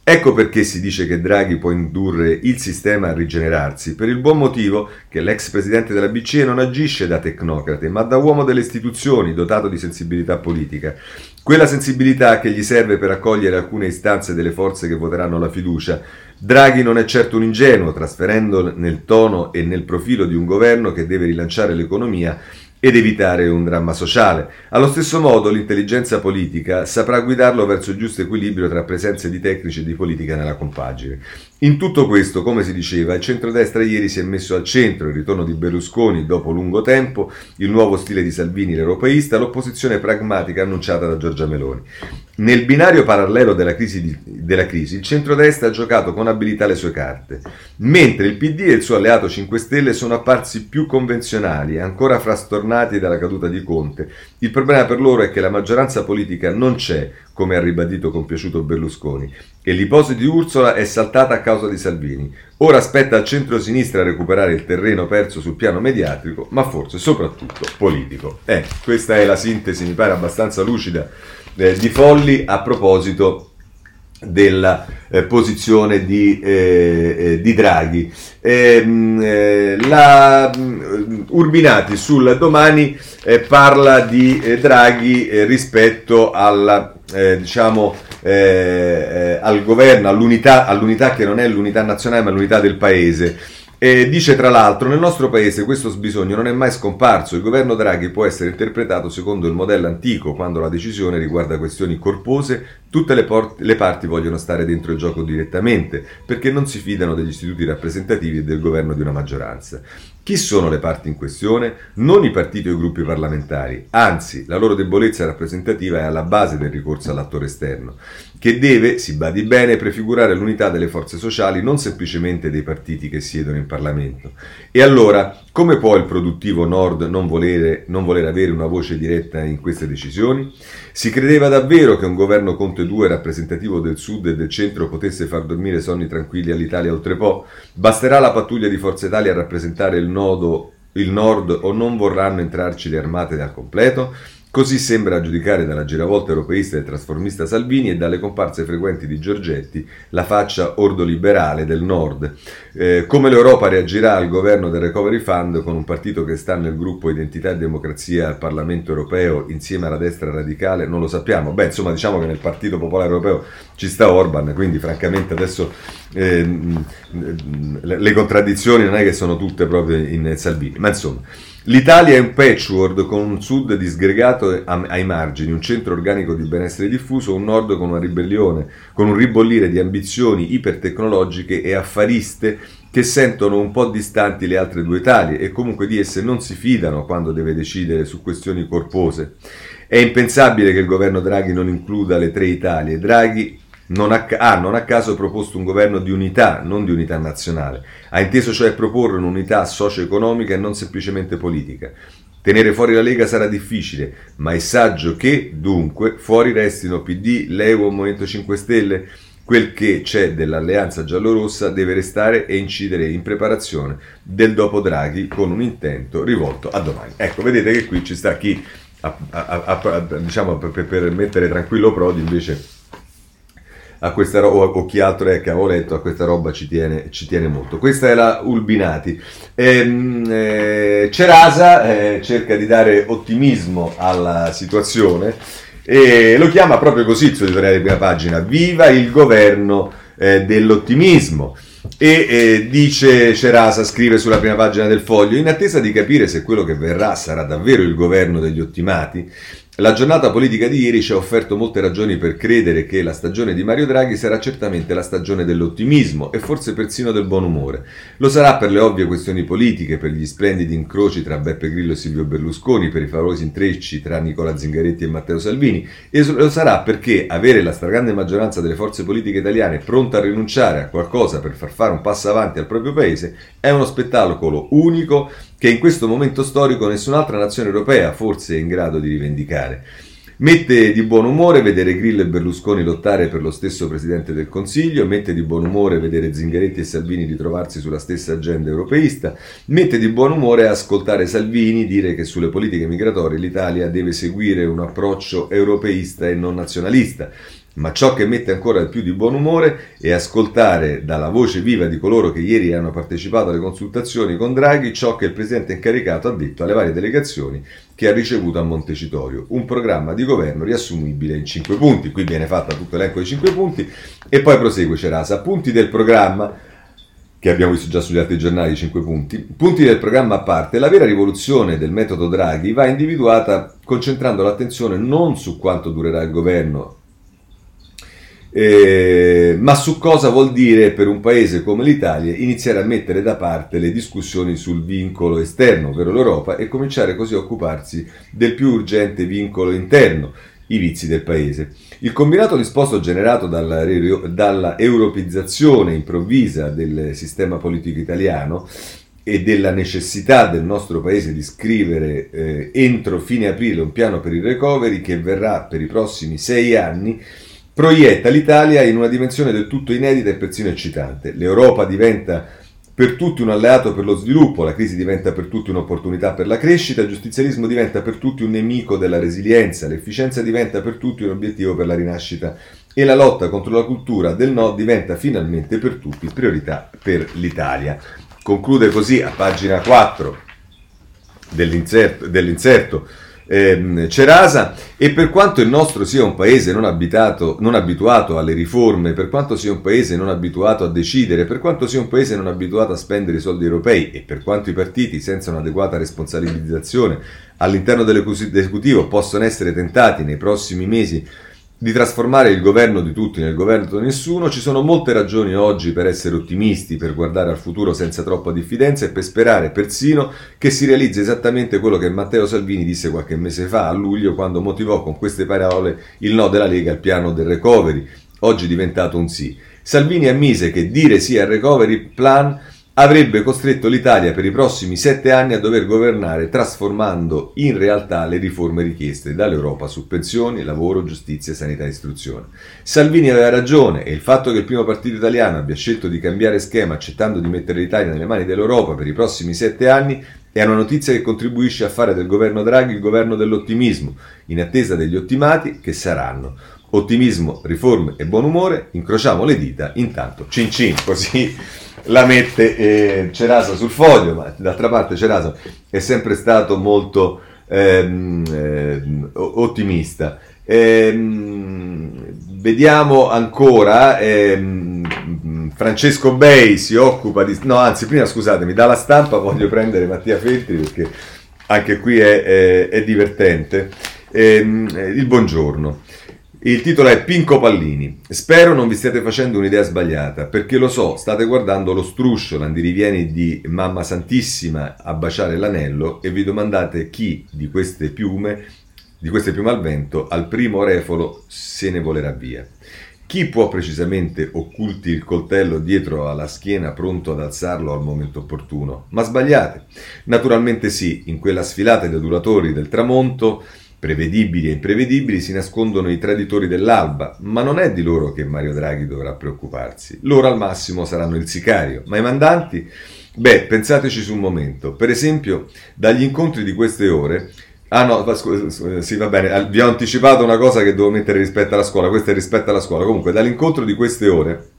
Ecco perché si dice che Draghi può indurre il sistema a rigenerarsi, per il buon motivo che l'ex presidente della BCE non agisce da tecnocrate, ma da uomo delle istituzioni, dotato di sensibilità politica. Quella sensibilità che gli serve per accogliere alcune istanze delle forze che voteranno la fiducia. Draghi non è certo un ingenuo, trasferendo nel tono e nel profilo di un governo che deve rilanciare l'economia ed evitare un dramma sociale. Allo stesso modo l'intelligenza politica saprà guidarlo verso il giusto equilibrio tra presenze di tecnici e di politica nella compagine. In tutto questo, come si diceva, il centrodestra ieri si è messo al centro, il ritorno di Berlusconi dopo lungo tempo, il nuovo stile di Salvini l'europeista, l'opposizione pragmatica annunciata da Giorgia Meloni. Nel binario parallelo della crisi, di, della crisi, il centrodestra ha giocato con abilità le sue carte, mentre il PD e il suo alleato 5 Stelle sono apparsi più convenzionali, ancora frastornati dalla caduta di Conte. Il problema per loro è che la maggioranza politica non c'è, come ha ribadito compiaciuto Berlusconi, e l'ipotesi di Ursola è saltata a causa di Salvini. Ora aspetta al centro-sinistra recuperare il terreno perso sul piano mediatico, ma forse soprattutto politico. Eh, questa è la sintesi, mi pare abbastanza lucida, eh, di Folli a proposito della eh, posizione di, eh, eh di Draghi. Ehm, eh, la um, Urbinati sul domani eh, parla di Draghi rispetto alla diciamo, eh, eh, al governo, all'unità, all'unità che non è l'unità nazionale ma l'unità del paese. E dice tra l'altro, nel nostro paese questo sbisogno non è mai scomparso, il governo Draghi può essere interpretato secondo il modello antico, quando la decisione riguarda questioni corpose, tutte le, port- le, parti vogliono stare dentro il gioco direttamente, perché non si fidano degli istituti rappresentativi e del governo di una maggioranza. Chi sono le parti in questione? Non i partiti o i gruppi parlamentari, anzi la loro debolezza rappresentativa è alla base del ricorso all'attore esterno, che deve, si badi bene, prefigurare l'unità delle forze sociali, non semplicemente dei partiti che siedono in Parlamento. E allora, come può il produttivo Nord non volere, non volere avere una voce diretta in queste decisioni? Si credeva davvero che un governo Conte 2 rappresentativo del Sud e del Centro potesse far dormire sonni tranquilli all'Italia oltre po'? Basterà la pattuglia di Forza Italia a rappresentare il nodo, il nord o non vorranno entrarci le armate al completo? Così sembra giudicare dalla giravolta europeista e trasformista Salvini e dalle comparse frequenti di Giorgetti la faccia ordoliberale del Nord. Eh, come l'Europa reagirà al governo del Recovery Fund con un partito che sta nel gruppo Identità e Democrazia al Parlamento europeo insieme alla destra radicale non lo sappiamo. Beh, insomma, diciamo che nel Partito Popolare Europeo ci sta Orban, quindi francamente adesso eh, le contraddizioni non è che sono tutte proprio in Salvini, ma insomma. L'Italia è un patchwork con un sud disgregato ai margini, un centro organico di benessere diffuso, un nord con una ribellione, con un ribollire di ambizioni ipertecnologiche e affariste che sentono un po' distanti le altre due Italie e comunque di esse non si fidano quando deve decidere su questioni corpose. È impensabile che il governo Draghi non includa le tre Italie. Draghi non ha, ha, non a caso proposto un governo di unità, non di unità nazionale. Ha inteso cioè proporre un'unità socio-economica e non semplicemente politica. Tenere fuori la Lega sarà difficile, ma è saggio che, dunque, fuori restino PD, Leo, Movimento 5 Stelle. Quel che c'è dell'alleanza giallorossa deve restare e incidere in preparazione del dopo Draghi con un intento rivolto a domani. Ecco, vedete che qui ci sta chi, a, a, a, diciamo, per, per mettere tranquillo Prodi, invece a questa roba, o chi altro è che avevo letto, a questa roba ci tiene, ci tiene molto. Questa è la Ulbinati. Ehm, eh, Cerasa eh, cerca di dare ottimismo alla situazione e lo chiama proprio così il suo editoriale di prima pagina, viva il governo eh, dell'ottimismo. E eh, dice Cerasa, scrive sulla prima pagina del foglio, in attesa di capire se quello che verrà sarà davvero il governo degli ottimati, la giornata politica di ieri ci ha offerto molte ragioni per credere che la stagione di Mario Draghi sarà certamente la stagione dell'ottimismo e forse persino del buon umore. Lo sarà per le ovvie questioni politiche, per gli splendidi incroci tra Beppe Grillo e Silvio Berlusconi, per i favolosi intrecci tra Nicola Zingaretti e Matteo Salvini e lo sarà perché avere la stragrande maggioranza delle forze politiche italiane pronta a rinunciare a qualcosa per far fare un passo avanti al proprio paese è uno spettacolo unico che in questo momento storico nessun'altra nazione europea forse è in grado di rivendicare. Mette di buon umore vedere Grillo e Berlusconi lottare per lo stesso Presidente del Consiglio, mette di buon umore vedere Zingaretti e Salvini ritrovarsi sulla stessa agenda europeista, mette di buon umore ascoltare Salvini dire che sulle politiche migratorie l'Italia deve seguire un approccio europeista e non nazionalista. Ma ciò che mette ancora più di buon umore è ascoltare dalla voce viva di coloro che ieri hanno partecipato alle consultazioni con Draghi ciò che il presidente incaricato ha detto alle varie delegazioni che ha ricevuto a Montecitorio, un programma di governo riassumibile in cinque punti. Qui viene fatta tutto l'elenco dei cinque punti e poi prosegue Cerasa. Punti del programma che abbiamo visto già sugli altri giornali, 5 punti. Punti del programma a parte, la vera rivoluzione del metodo Draghi va individuata concentrando l'attenzione non su quanto durerà il governo eh, ma su cosa vuol dire per un paese come l'Italia iniziare a mettere da parte le discussioni sul vincolo esterno, ovvero l'Europa, e cominciare così a occuparsi del più urgente vincolo interno, i vizi del paese. Il combinato disposto generato dalla, dalla europizzazione improvvisa del sistema politico italiano e della necessità del nostro paese di scrivere eh, entro fine aprile un piano per il recovery che verrà per i prossimi sei anni proietta l'Italia in una dimensione del tutto inedita e persino eccitante. L'Europa diventa per tutti un alleato per lo sviluppo, la crisi diventa per tutti un'opportunità per la crescita, il giustizialismo diventa per tutti un nemico della resilienza, l'efficienza diventa per tutti un obiettivo per la rinascita e la lotta contro la cultura del no diventa finalmente per tutti priorità per l'Italia. Conclude così a pagina 4 dell'inserto, dell'inserto ehm, Cerasa e per quanto il nostro sia un paese non, abitato, non abituato alle riforme, per quanto sia un paese non abituato a decidere, per quanto sia un paese non abituato a spendere i soldi europei e per quanto i partiti senza un'adeguata responsabilizzazione all'interno dell'esecutivo possono essere tentati nei prossimi mesi di trasformare il governo di tutti nel governo di nessuno, ci sono molte ragioni oggi per essere ottimisti, per guardare al futuro senza troppa diffidenza e per sperare persino che si realizzi esattamente quello che Matteo Salvini disse qualche mese fa, a luglio, quando motivò con queste parole il no della Lega al piano del recovery, oggi diventato un sì. Salvini ammise che dire sì al recovery plan avrebbe costretto l'Italia per i prossimi sette anni a dover governare trasformando in realtà le riforme richieste dall'Europa su pensioni, lavoro, giustizia, sanità e istruzione. Salvini aveva ragione e il fatto che il primo partito italiano abbia scelto di cambiare schema accettando di mettere l'Italia nelle mani dell'Europa per i prossimi sette anni è una notizia che contribuisce a fare del governo Draghi il governo dell'ottimismo, in attesa degli ottimati che saranno. Ottimismo, riforme e buon umore, incrociamo le dita, intanto cin cin, così la mette eh, Cerasa sul foglio, ma d'altra parte Cerasa è sempre stato molto ehm, eh, ottimista. Ehm, vediamo ancora, ehm, Francesco Bei si occupa di... No, anzi, prima scusatemi, dalla stampa voglio prendere Mattia Feltri perché anche qui è, è, è divertente. Ehm, il buongiorno. Il titolo è Pinco Pallini. Spero non vi stiate facendo un'idea sbagliata, perché lo so, state guardando lo struscio, l'andirivieni di Mamma Santissima a baciare l'anello e vi domandate chi di queste piume, di queste piume al vento, al primo refolo se ne volerà via. Chi può precisamente occulti il coltello dietro alla schiena pronto ad alzarlo al momento opportuno? Ma sbagliate. Naturalmente sì, in quella sfilata di adulatori del tramonto Prevedibili e imprevedibili si nascondono i traditori dell'alba, ma non è di loro che Mario Draghi dovrà preoccuparsi. Loro al massimo saranno il sicario, ma i mandanti? Beh, pensateci su un momento. Per esempio, dagli incontri di queste ore Ah no, sì va bene, vi ho anticipato una cosa che devo mettere rispetto alla scuola, questo è rispetto alla scuola. Comunque dall'incontro di queste ore,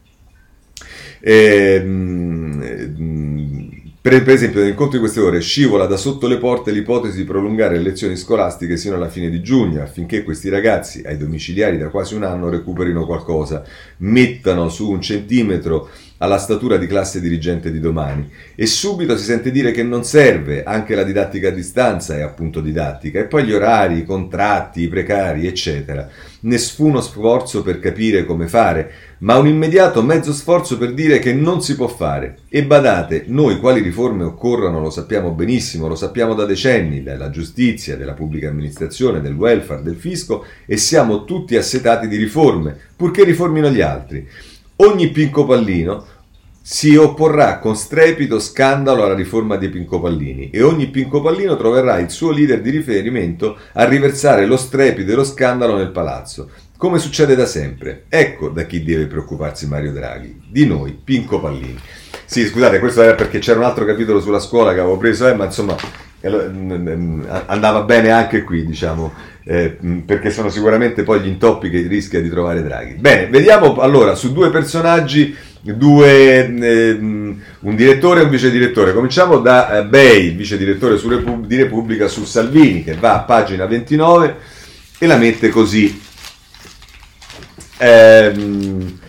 ehm, per, per, esempio, nell'incontro di queste ore scivola da sotto le porte l'ipotesi di prolungare le lezioni scolastiche sino alla fine di giugno affinché questi ragazzi ai domiciliari da quasi un anno recuperino qualcosa, mettano su un centimetro alla statura di classe dirigente di domani e subito si sente dire che non serve, anche la didattica a distanza è appunto didattica e poi gli orari, i contratti, i precari, eccetera. Nessuno sforzo per capire come fare, ma un immediato mezzo sforzo per dire che non si può fare. E badate, noi quali riforme occorrono lo sappiamo benissimo, lo sappiamo da decenni, dalla giustizia, della pubblica amministrazione, del welfare, del fisco e siamo tutti assetati di riforme, purché riformino gli altri. Ogni pinco pallino si opporrà con strepito scandalo alla riforma dei Pincopallini e ogni Pincopallino troverà il suo leader di riferimento a riversare lo strepito e lo scandalo nel palazzo, come succede da sempre. Ecco da chi deve preoccuparsi Mario Draghi, di noi Pincopallini. Sì, scusate, questo era perché c'era un altro capitolo sulla scuola che avevo preso, eh, ma insomma andava bene anche qui, diciamo, eh, perché sono sicuramente poi gli intoppi che rischia di trovare Draghi. Bene, vediamo allora su due personaggi due, eh, un direttore e un vice direttore. Cominciamo da eh, Bay, vice direttore su Repub- di Repubblica su Salvini, che va a pagina 29 e la mette così. Ehm,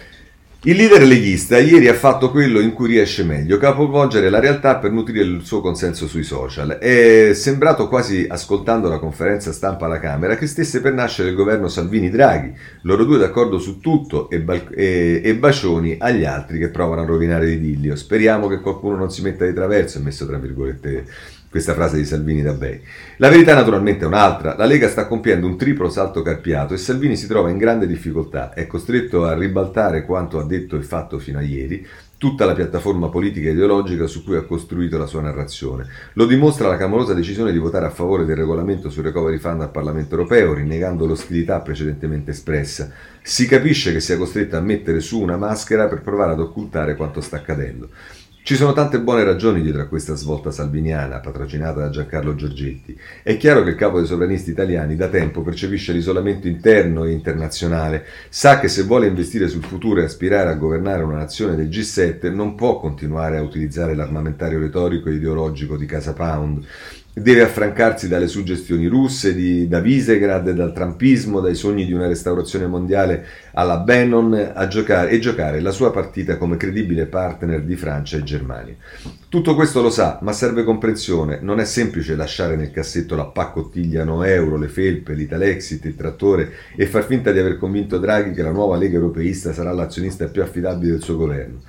il leader leghista ieri ha fatto quello in cui riesce meglio, capovolgere la realtà per nutrire il suo consenso sui social. È sembrato quasi, ascoltando la conferenza stampa alla Camera, che stesse per nascere il governo Salvini-Draghi, loro due d'accordo su tutto e, bal- e-, e bacioni agli altri che provano a rovinare l'idillio. Speriamo che qualcuno non si metta di traverso, è messo tra virgolette questa frase di Salvini da Bei. La verità naturalmente è un'altra, la Lega sta compiendo un triplo salto carpiato e Salvini si trova in grande difficoltà, è costretto a ribaltare quanto ha detto e fatto fino a ieri, tutta la piattaforma politica e ideologica su cui ha costruito la sua narrazione. Lo dimostra la clamorosa decisione di votare a favore del regolamento sul recovery fund al Parlamento europeo, rinnegando l'ostilità precedentemente espressa. Si capisce che sia costretto a mettere su una maschera per provare ad occultare quanto sta accadendo. Ci sono tante buone ragioni dietro a questa svolta salviniana, patrocinata da Giancarlo Giorgetti. È chiaro che il capo dei sovranisti italiani da tempo percepisce l'isolamento interno e internazionale, sa che se vuole investire sul futuro e aspirare a governare una nazione del G7 non può continuare a utilizzare l'armamentario retorico e ideologico di Casa Pound, deve affrancarsi dalle suggestioni russe, di, da Visegrad, dal trumpismo, dai sogni di una restaurazione mondiale alla Bannon giocare, e giocare la sua partita come credibile partner di Francia e Germania. Tutto questo lo sa, ma serve comprensione. Non è semplice lasciare nel cassetto la paccottigliano euro, le felpe, l'Italexit, il trattore e far finta di aver convinto Draghi che la nuova Lega Europeista sarà l'azionista più affidabile del suo governo.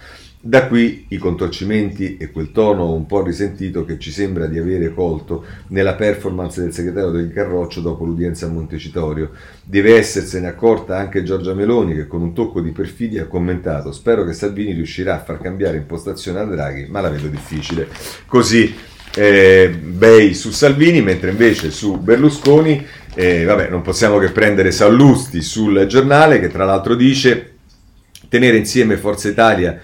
Da qui i contorcimenti e quel tono un po' risentito che ci sembra di avere colto nella performance del segretario del Carroccio dopo l'udienza a Montecitorio. Deve essersene accorta anche Giorgia Meloni che con un tocco di perfidia ha commentato spero che Salvini riuscirà a far cambiare impostazione a Draghi, ma la vedo difficile. Così eh, Bei su Salvini, mentre invece su Berlusconi, eh, vabbè, non possiamo che prendere Sallusti sul giornale che tra l'altro dice tenere insieme Forza Italia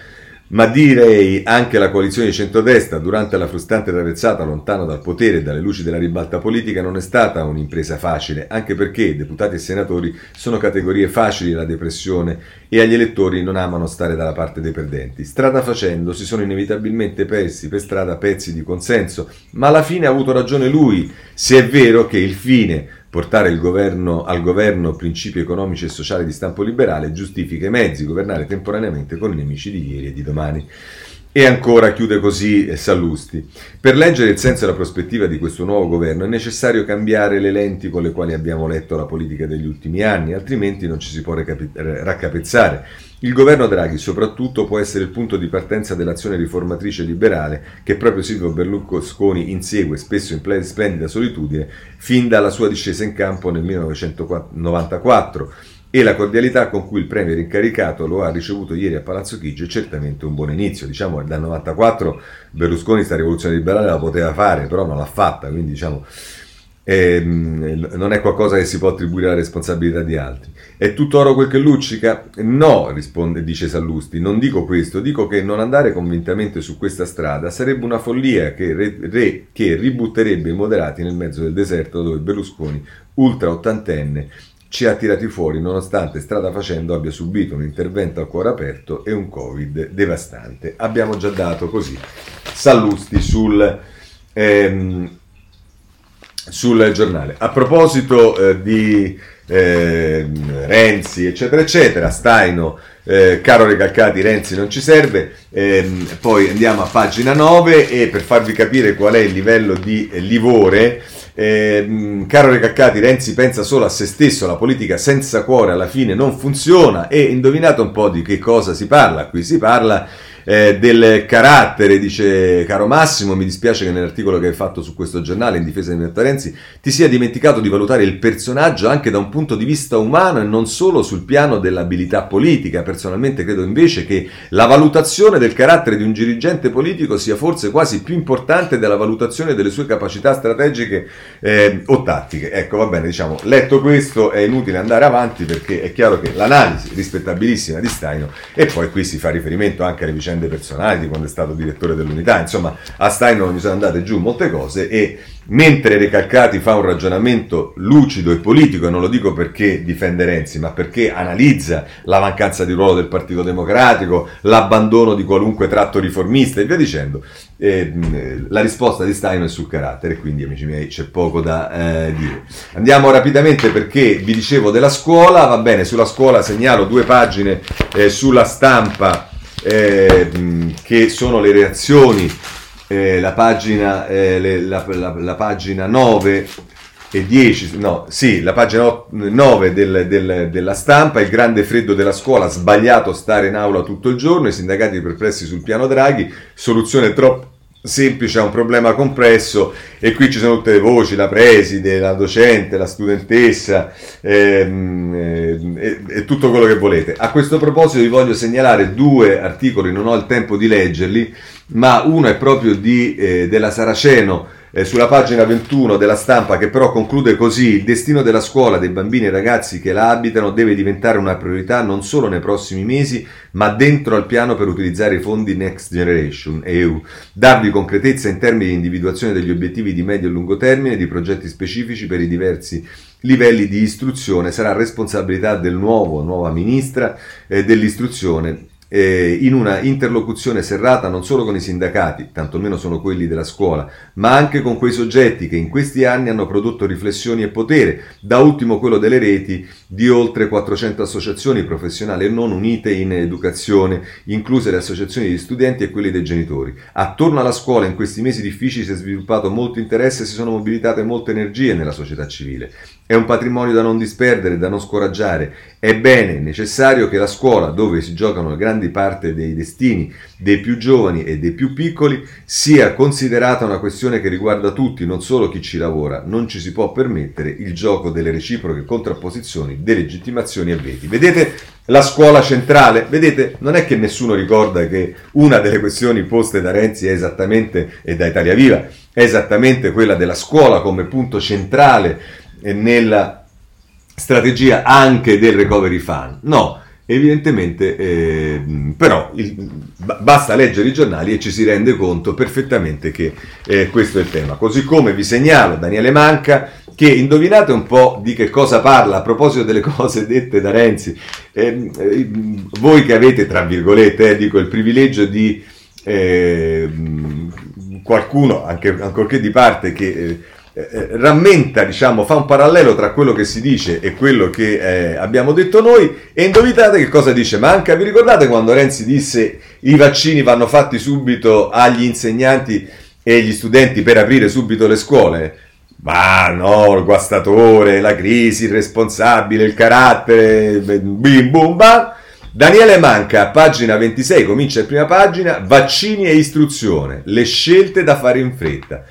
ma direi anche la coalizione di centrodestra durante la frustrante traversata lontano dal potere e dalle luci della ribalta politica non è stata un'impresa facile, anche perché deputati e senatori sono categorie facili alla depressione e agli elettori non amano stare dalla parte dei perdenti. Strada facendo si sono inevitabilmente persi per strada pezzi di consenso, ma alla fine ha avuto ragione lui, se è vero che il fine portare governo, al governo principi economici e sociali di stampo liberale giustifica i mezzi, governare temporaneamente con i nemici di ieri e di domani. E ancora chiude così Sallusti. Per leggere il senso e la prospettiva di questo nuovo governo è necessario cambiare le lenti con le quali abbiamo letto la politica degli ultimi anni, altrimenti non ci si può raccapezzare. Il governo Draghi soprattutto può essere il punto di partenza dell'azione riformatrice liberale che proprio Silvio Berlusconi insegue spesso in splendida solitudine fin dalla sua discesa in campo nel 1994 e la cordialità con cui il premier incaricato lo ha ricevuto ieri a Palazzo Chigi è certamente un buon inizio. Diciamo che dal 94 Berlusconi sta rivoluzione liberale la poteva fare, però non l'ha fatta, quindi diciamo eh, non è qualcosa che si può attribuire alla responsabilità di altri. È tutto oro quel che luccica? No, risponde, dice Sallusti, non dico questo, dico che non andare convintamente su questa strada sarebbe una follia che, re, re, che ributterebbe i moderati nel mezzo del deserto dove Berlusconi, ultra ottantenne, ci ha tirati fuori nonostante strada facendo abbia subito un intervento a cuore aperto e un covid devastante. Abbiamo già dato così Sallusti sul, ehm, sul giornale. A proposito eh, di eh, Renzi, eccetera, eccetera, Staino, eh, caro Recalcati, Renzi non ci serve, ehm, poi andiamo a pagina 9 e per farvi capire qual è il livello di livore, eh, caro Recaccati, Renzi pensa solo a se stesso, la politica senza cuore alla fine non funziona e indovinate un po' di che cosa si parla. Qui si parla eh, del carattere, dice caro Massimo, mi dispiace che nell'articolo che hai fatto su questo giornale in difesa di Matteo Renzi ti sia dimenticato di valutare il personaggio anche da un punto di vista umano e non solo sul piano dell'abilità politica. Personalmente credo invece che la valutazione del carattere di un dirigente politico sia forse quasi più importante della valutazione delle sue capacità strategiche eh, o tattiche. Ecco, va bene, diciamo, letto questo è inutile andare avanti perché è chiaro che l'analisi rispettabilissima di Staino e poi qui si fa riferimento anche alle vicende vicende personali di quando è stato direttore dell'unità, insomma a Stein mi sono andate giù molte cose e mentre Recalcati fa un ragionamento lucido e politico, e non lo dico perché difende Renzi, ma perché analizza la mancanza di ruolo del Partito Democratico, l'abbandono di qualunque tratto riformista e via dicendo, eh, la risposta di Stein è sul carattere, quindi amici miei c'è poco da eh, dire. Andiamo rapidamente perché vi dicevo della scuola, va bene, sulla scuola segnalo due pagine eh, sulla stampa eh, che sono le reazioni, eh, la, pagina, eh, le, la, la, la, pagina 9 e 10, no, sì, la pagina 9 del, del, della stampa, il grande freddo della scuola, sbagliato stare in aula tutto il giorno, i sindacati perplessi sul piano Draghi, soluzione troppo semplice a un problema compresso e qui ci sono tutte le voci, la preside, la docente, la studentessa ehm, e, e, tutto quello che volete. A questo proposito vi voglio segnalare due articoli, non ho il tempo di leggerli, ma uno è proprio di, eh, della Saraceno eh, sulla pagina 21 della stampa che però conclude così il destino della scuola dei bambini e ragazzi che la abitano deve diventare una priorità non solo nei prossimi mesi ma dentro al piano per utilizzare i fondi Next Generation EU, darvi concretezza in termini di individuazione degli obiettivi di medio e lungo termine, di progetti specifici per i diversi livelli di istruzione. Sarà responsabilità del nuovo, nuova ministra eh, dell'istruzione eh, in una interlocuzione serrata non solo con i sindacati, tantomeno sono quelli della scuola, ma anche con quei soggetti che in questi anni hanno prodotto riflessioni e potere, da ultimo quello delle reti di oltre 400 associazioni professionali e non unite in educazione, incluse le associazioni di studenti e quelli dei genitori. Attorno alla scuola in questi mesi difficili si è sviluppato molto interesse e si sono mobilitate molte energie nella società civile. È un patrimonio da non disperdere, da non scoraggiare. È bene, necessario che la scuola, dove si giocano grandi parte dei destini dei più giovani e dei più piccoli, sia considerata una questione che riguarda tutti, non solo chi ci lavora. Non ci si può permettere il gioco delle reciproche contrapposizioni, delegittimazioni e veti. Vedete la scuola centrale? Vedete, non è che nessuno ricorda che una delle questioni poste da Renzi è esattamente, e da Italia Viva, è esattamente quella della scuola come punto centrale nella strategia anche del recovery fund. No, evidentemente eh, però il, basta leggere i giornali e ci si rende conto perfettamente che eh, questo è il tema. Così come vi segnalo Daniele Manca che indovinate un po' di che cosa parla a proposito delle cose dette da Renzi. Eh, eh voi che avete, tra virgolette, eh, dico, il privilegio di eh, qualcuno, anche, ancorché di parte, che eh, eh, rammenta, diciamo, fa un parallelo tra quello che si dice e quello che eh, abbiamo detto noi e indovinate che cosa dice Manca. Vi ricordate quando Renzi disse i vaccini vanno fatti subito agli insegnanti e agli studenti per aprire subito le scuole? Ma no, il guastatore, la crisi, il responsabile, il carattere, bim bum bam. Daniele Manca, pagina 26, comincia in prima pagina, vaccini e istruzione, le scelte da fare in fretta.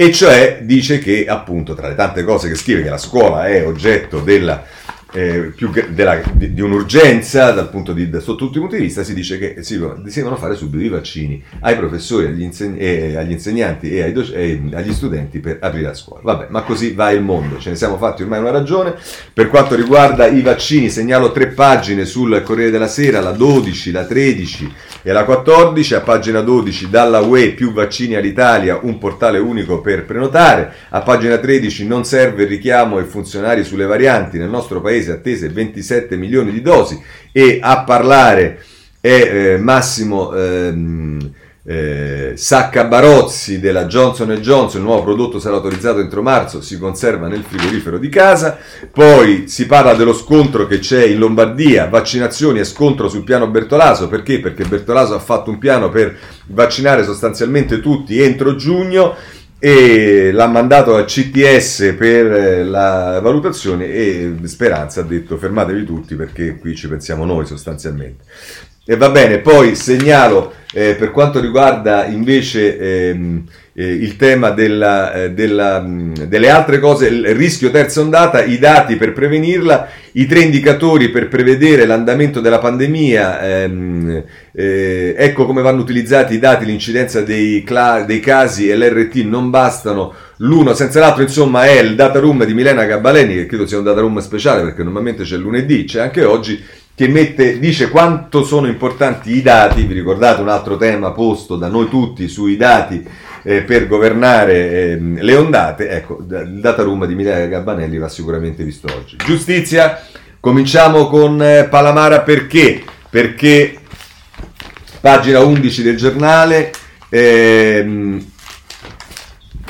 E cioè dice che appunto tra le tante cose che scrive che la scuola è oggetto della eh, della, di, di, un'urgenza dal punto di, da, sotto tutti i punti di vista, si dice che si, devono fare subito i vaccini ai professori, agli, inseg- eh, agli insegnanti e doc- eh, agli studenti per aprire la scuola. Vabbè, ma così va il mondo, ce ne siamo fatti ormai una ragione. Per quanto riguarda i vaccini, segnalo tre pagine sul Corriere della Sera, la 12, la 13 e la 14, a pagina 12 dalla UE più vaccini all'Italia, un portale unico per prenotare, a pagina 13 non serve il richiamo ai funzionari sulle varianti, nel nostro paese paese attese 27 milioni di dosi e a parlare è eh, Massimo ehm, eh, Sacca Barozzi della Johnson Johnson, il nuovo prodotto sarà autorizzato entro marzo, si conserva nel frigorifero di casa, poi si parla dello scontro che c'è in Lombardia, vaccinazioni e scontro sul piano Bertolaso, perché? Perché Bertolaso ha fatto un piano per vaccinare sostanzialmente tutti entro giugno, e l'ha mandato al CTS per eh, la valutazione e Speranza ha detto fermatevi tutti perché qui ci pensiamo noi sostanzialmente. E va bene, poi segnalo eh, per quanto riguarda invece ehm, eh, il tema della, eh, della, mh, delle altre cose, il rischio terza ondata, i dati per prevenirla, i tre indicatori per prevedere l'andamento della pandemia, ehm, eh, ecco come vanno utilizzati i dati, l'incidenza dei, cla- dei casi e l'RT non bastano l'uno senza l'altro, insomma, è il data room di Milena Gabbaleni, che credo sia un data room speciale perché normalmente c'è lunedì, c'è anche oggi, che mette, dice quanto sono importanti i dati, vi ricordate un altro tema posto da noi tutti sui dati eh, per governare eh, le ondate, ecco, il data room di Milena Gabbanelli va sicuramente visto oggi. Giustizia, cominciamo con eh, Palamara perché? Perché pagina 11 del giornale, ehm,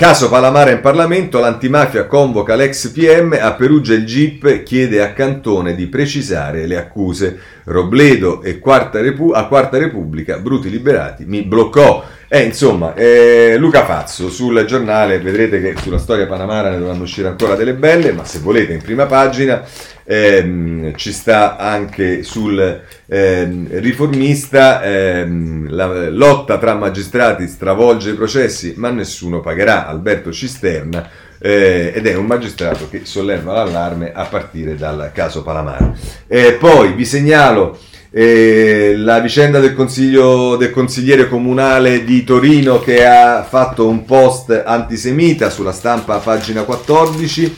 Caso Palamara in Parlamento, l'antimafia convoca l'ex PM, a Perugia il GIP chiede a Cantone di precisare le accuse. Robledo e Quarta Repu- a Quarta Repubblica, Bruti Liberati, mi bloccò. Eh, insomma, eh, Luca Fazzo sul giornale, vedrete che sulla storia Panamara ne dovranno uscire ancora delle belle, ma se volete in prima pagina ehm, ci sta anche sul ehm, riformista, ehm, la lotta tra magistrati stravolge i processi ma nessuno pagherà, Alberto Cisterna, eh, ed è un magistrato che solleva l'allarme a partire dal caso Palamara. Eh, poi vi segnalo eh, la vicenda del, del consigliere comunale di Torino che ha fatto un post antisemita sulla stampa pagina 14.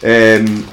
Ehm,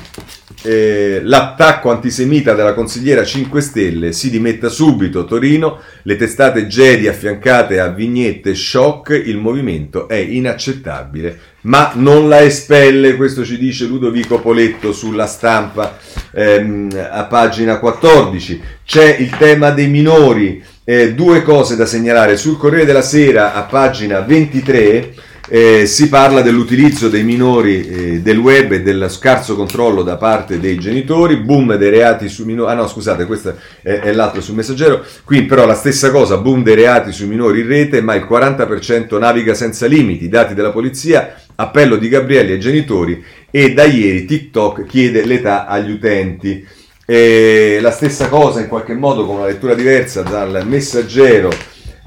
eh, l'attacco antisemita della consigliera 5 Stelle si dimetta subito. Torino, le testate Gedi affiancate a vignette shock, il movimento è inaccettabile, ma non la espelle, questo ci dice Ludovico Poletto sulla stampa ehm, a pagina 14. C'è il tema dei minori, eh, due cose da segnalare. Sul Corriere della Sera a pagina 23 eh, si parla dell'utilizzo dei minori eh, del web e del scarso controllo da parte dei genitori, boom dei reati sui minori, ah no scusate questo è, è, l'altro sul messaggero, qui però la stessa cosa, boom dei reati sui minori in rete, ma il 40% naviga senza limiti, dati della polizia, appello di Gabrielli ai genitori e da ieri TikTok chiede l'età agli utenti. E la stessa cosa in qualche modo con una lettura diversa dal messaggero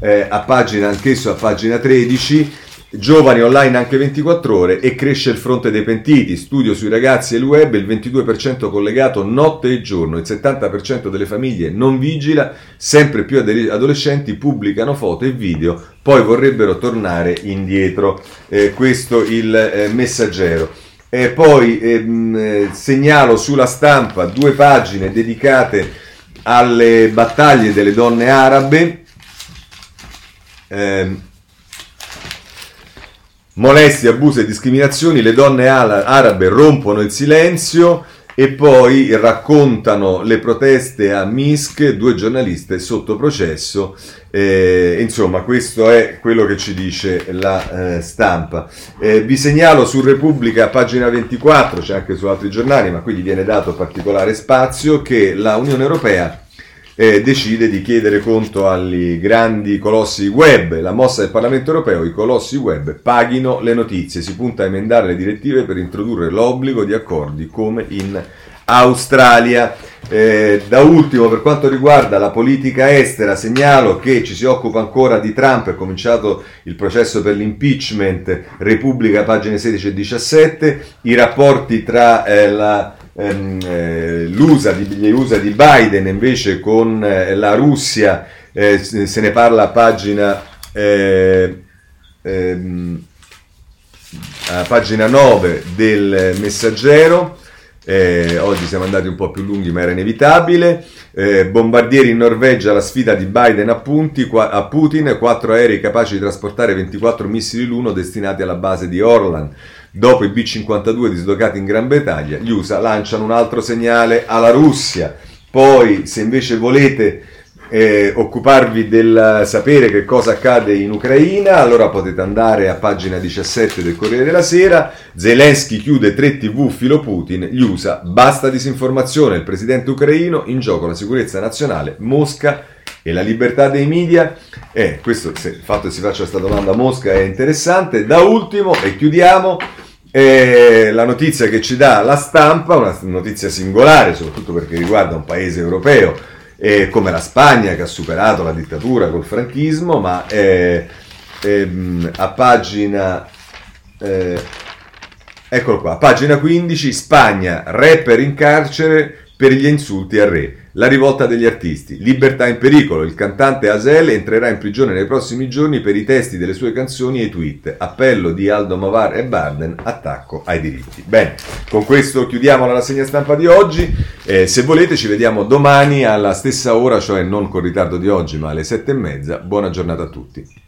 eh, a pagina anch'esso a pagina 13 Giovani online anche 24 ore e cresce il fronte dei pentiti. Studio sui ragazzi e il web, il 22% collegato notte e giorno, il 70% delle famiglie non vigila, sempre più adolescenti pubblicano foto e video, poi vorrebbero tornare indietro. Eh, questo il eh, messaggero. E poi ehm, eh, segnalo sulla stampa due pagine dedicate alle battaglie delle donne arabe. Eh, molestie, abusi e discriminazioni, le donne arabe rompono il silenzio e poi raccontano le proteste a Minsk, due giornaliste sotto processo. Eh, insomma, questo è quello che ci dice la eh, stampa. Eh, vi segnalo su Repubblica, pagina 24, c'è anche su altri giornali, ma qui gli viene dato particolare spazio, che la Unione Europea eh, decide di chiedere conto agli grandi colossi web. La mossa del Parlamento europeo, i colossi web paghino le notizie. Si punta a emendare le direttive per introdurre l'obbligo di accordi come in Australia. Eh, da ultimo, per quanto riguarda la politica estera, segnalo che ci si occupa ancora di Trump, è cominciato il processo per l'impeachment, Repubblica, pagine 16 e 17, i rapporti tra eh, la l'USA di, USA di Biden invece con eh, la Russia, eh, se ne parla a pagina, eh, ehm, a pagina 9 del messaggero. Eh, oggi siamo andati un po' più lunghi, ma era inevitabile. Eh, bombardieri in Norvegia, la sfida di Biden a, punti, qua, a Putin, quattro aerei capaci di trasportare 24 missili l'uno destinati alla base di Orland. Dopo i B-52 dislocati in Gran Bretagna, gli USA lanciano un altro segnale alla Russia. Poi, se invece volete eh, occuparvi del sapere che cosa accade in Ucraina, allora potete andare a pagina 17 del Corriere della Sera. Zelensky chiude 3 TV filo Putin, gli USA, basta disinformazione, il presidente ucraino, in gioco la sicurezza nazionale, Mosca e la libertà dei media. Eh, questo, se il fatto che si faccia questa domanda a Mosca è interessante. Da ultimo, e chiudiamo, eh, la notizia che ci dà la stampa, una notizia singolare, soprattutto perché riguarda un paese europeo eh, come la Spagna che ha superato la dittatura col franchismo, ma eh, ehm, a pagina... Eh, eccolo qua, pagina 15, Spagna, rapper in carcere per gli insulti al re. La rivolta degli artisti. Libertà in pericolo. Il cantante Asel entrerà in prigione nei prossimi giorni per i testi delle sue canzoni e i tweet. Appello di Aldo Mavar e Barden. Attacco ai diritti. Bene, con questo chiudiamo la rassegna stampa di oggi. Eh, se volete ci vediamo domani alla stessa ora, cioè non con ritardo di oggi, ma alle sette e mezza. Buona giornata a tutti.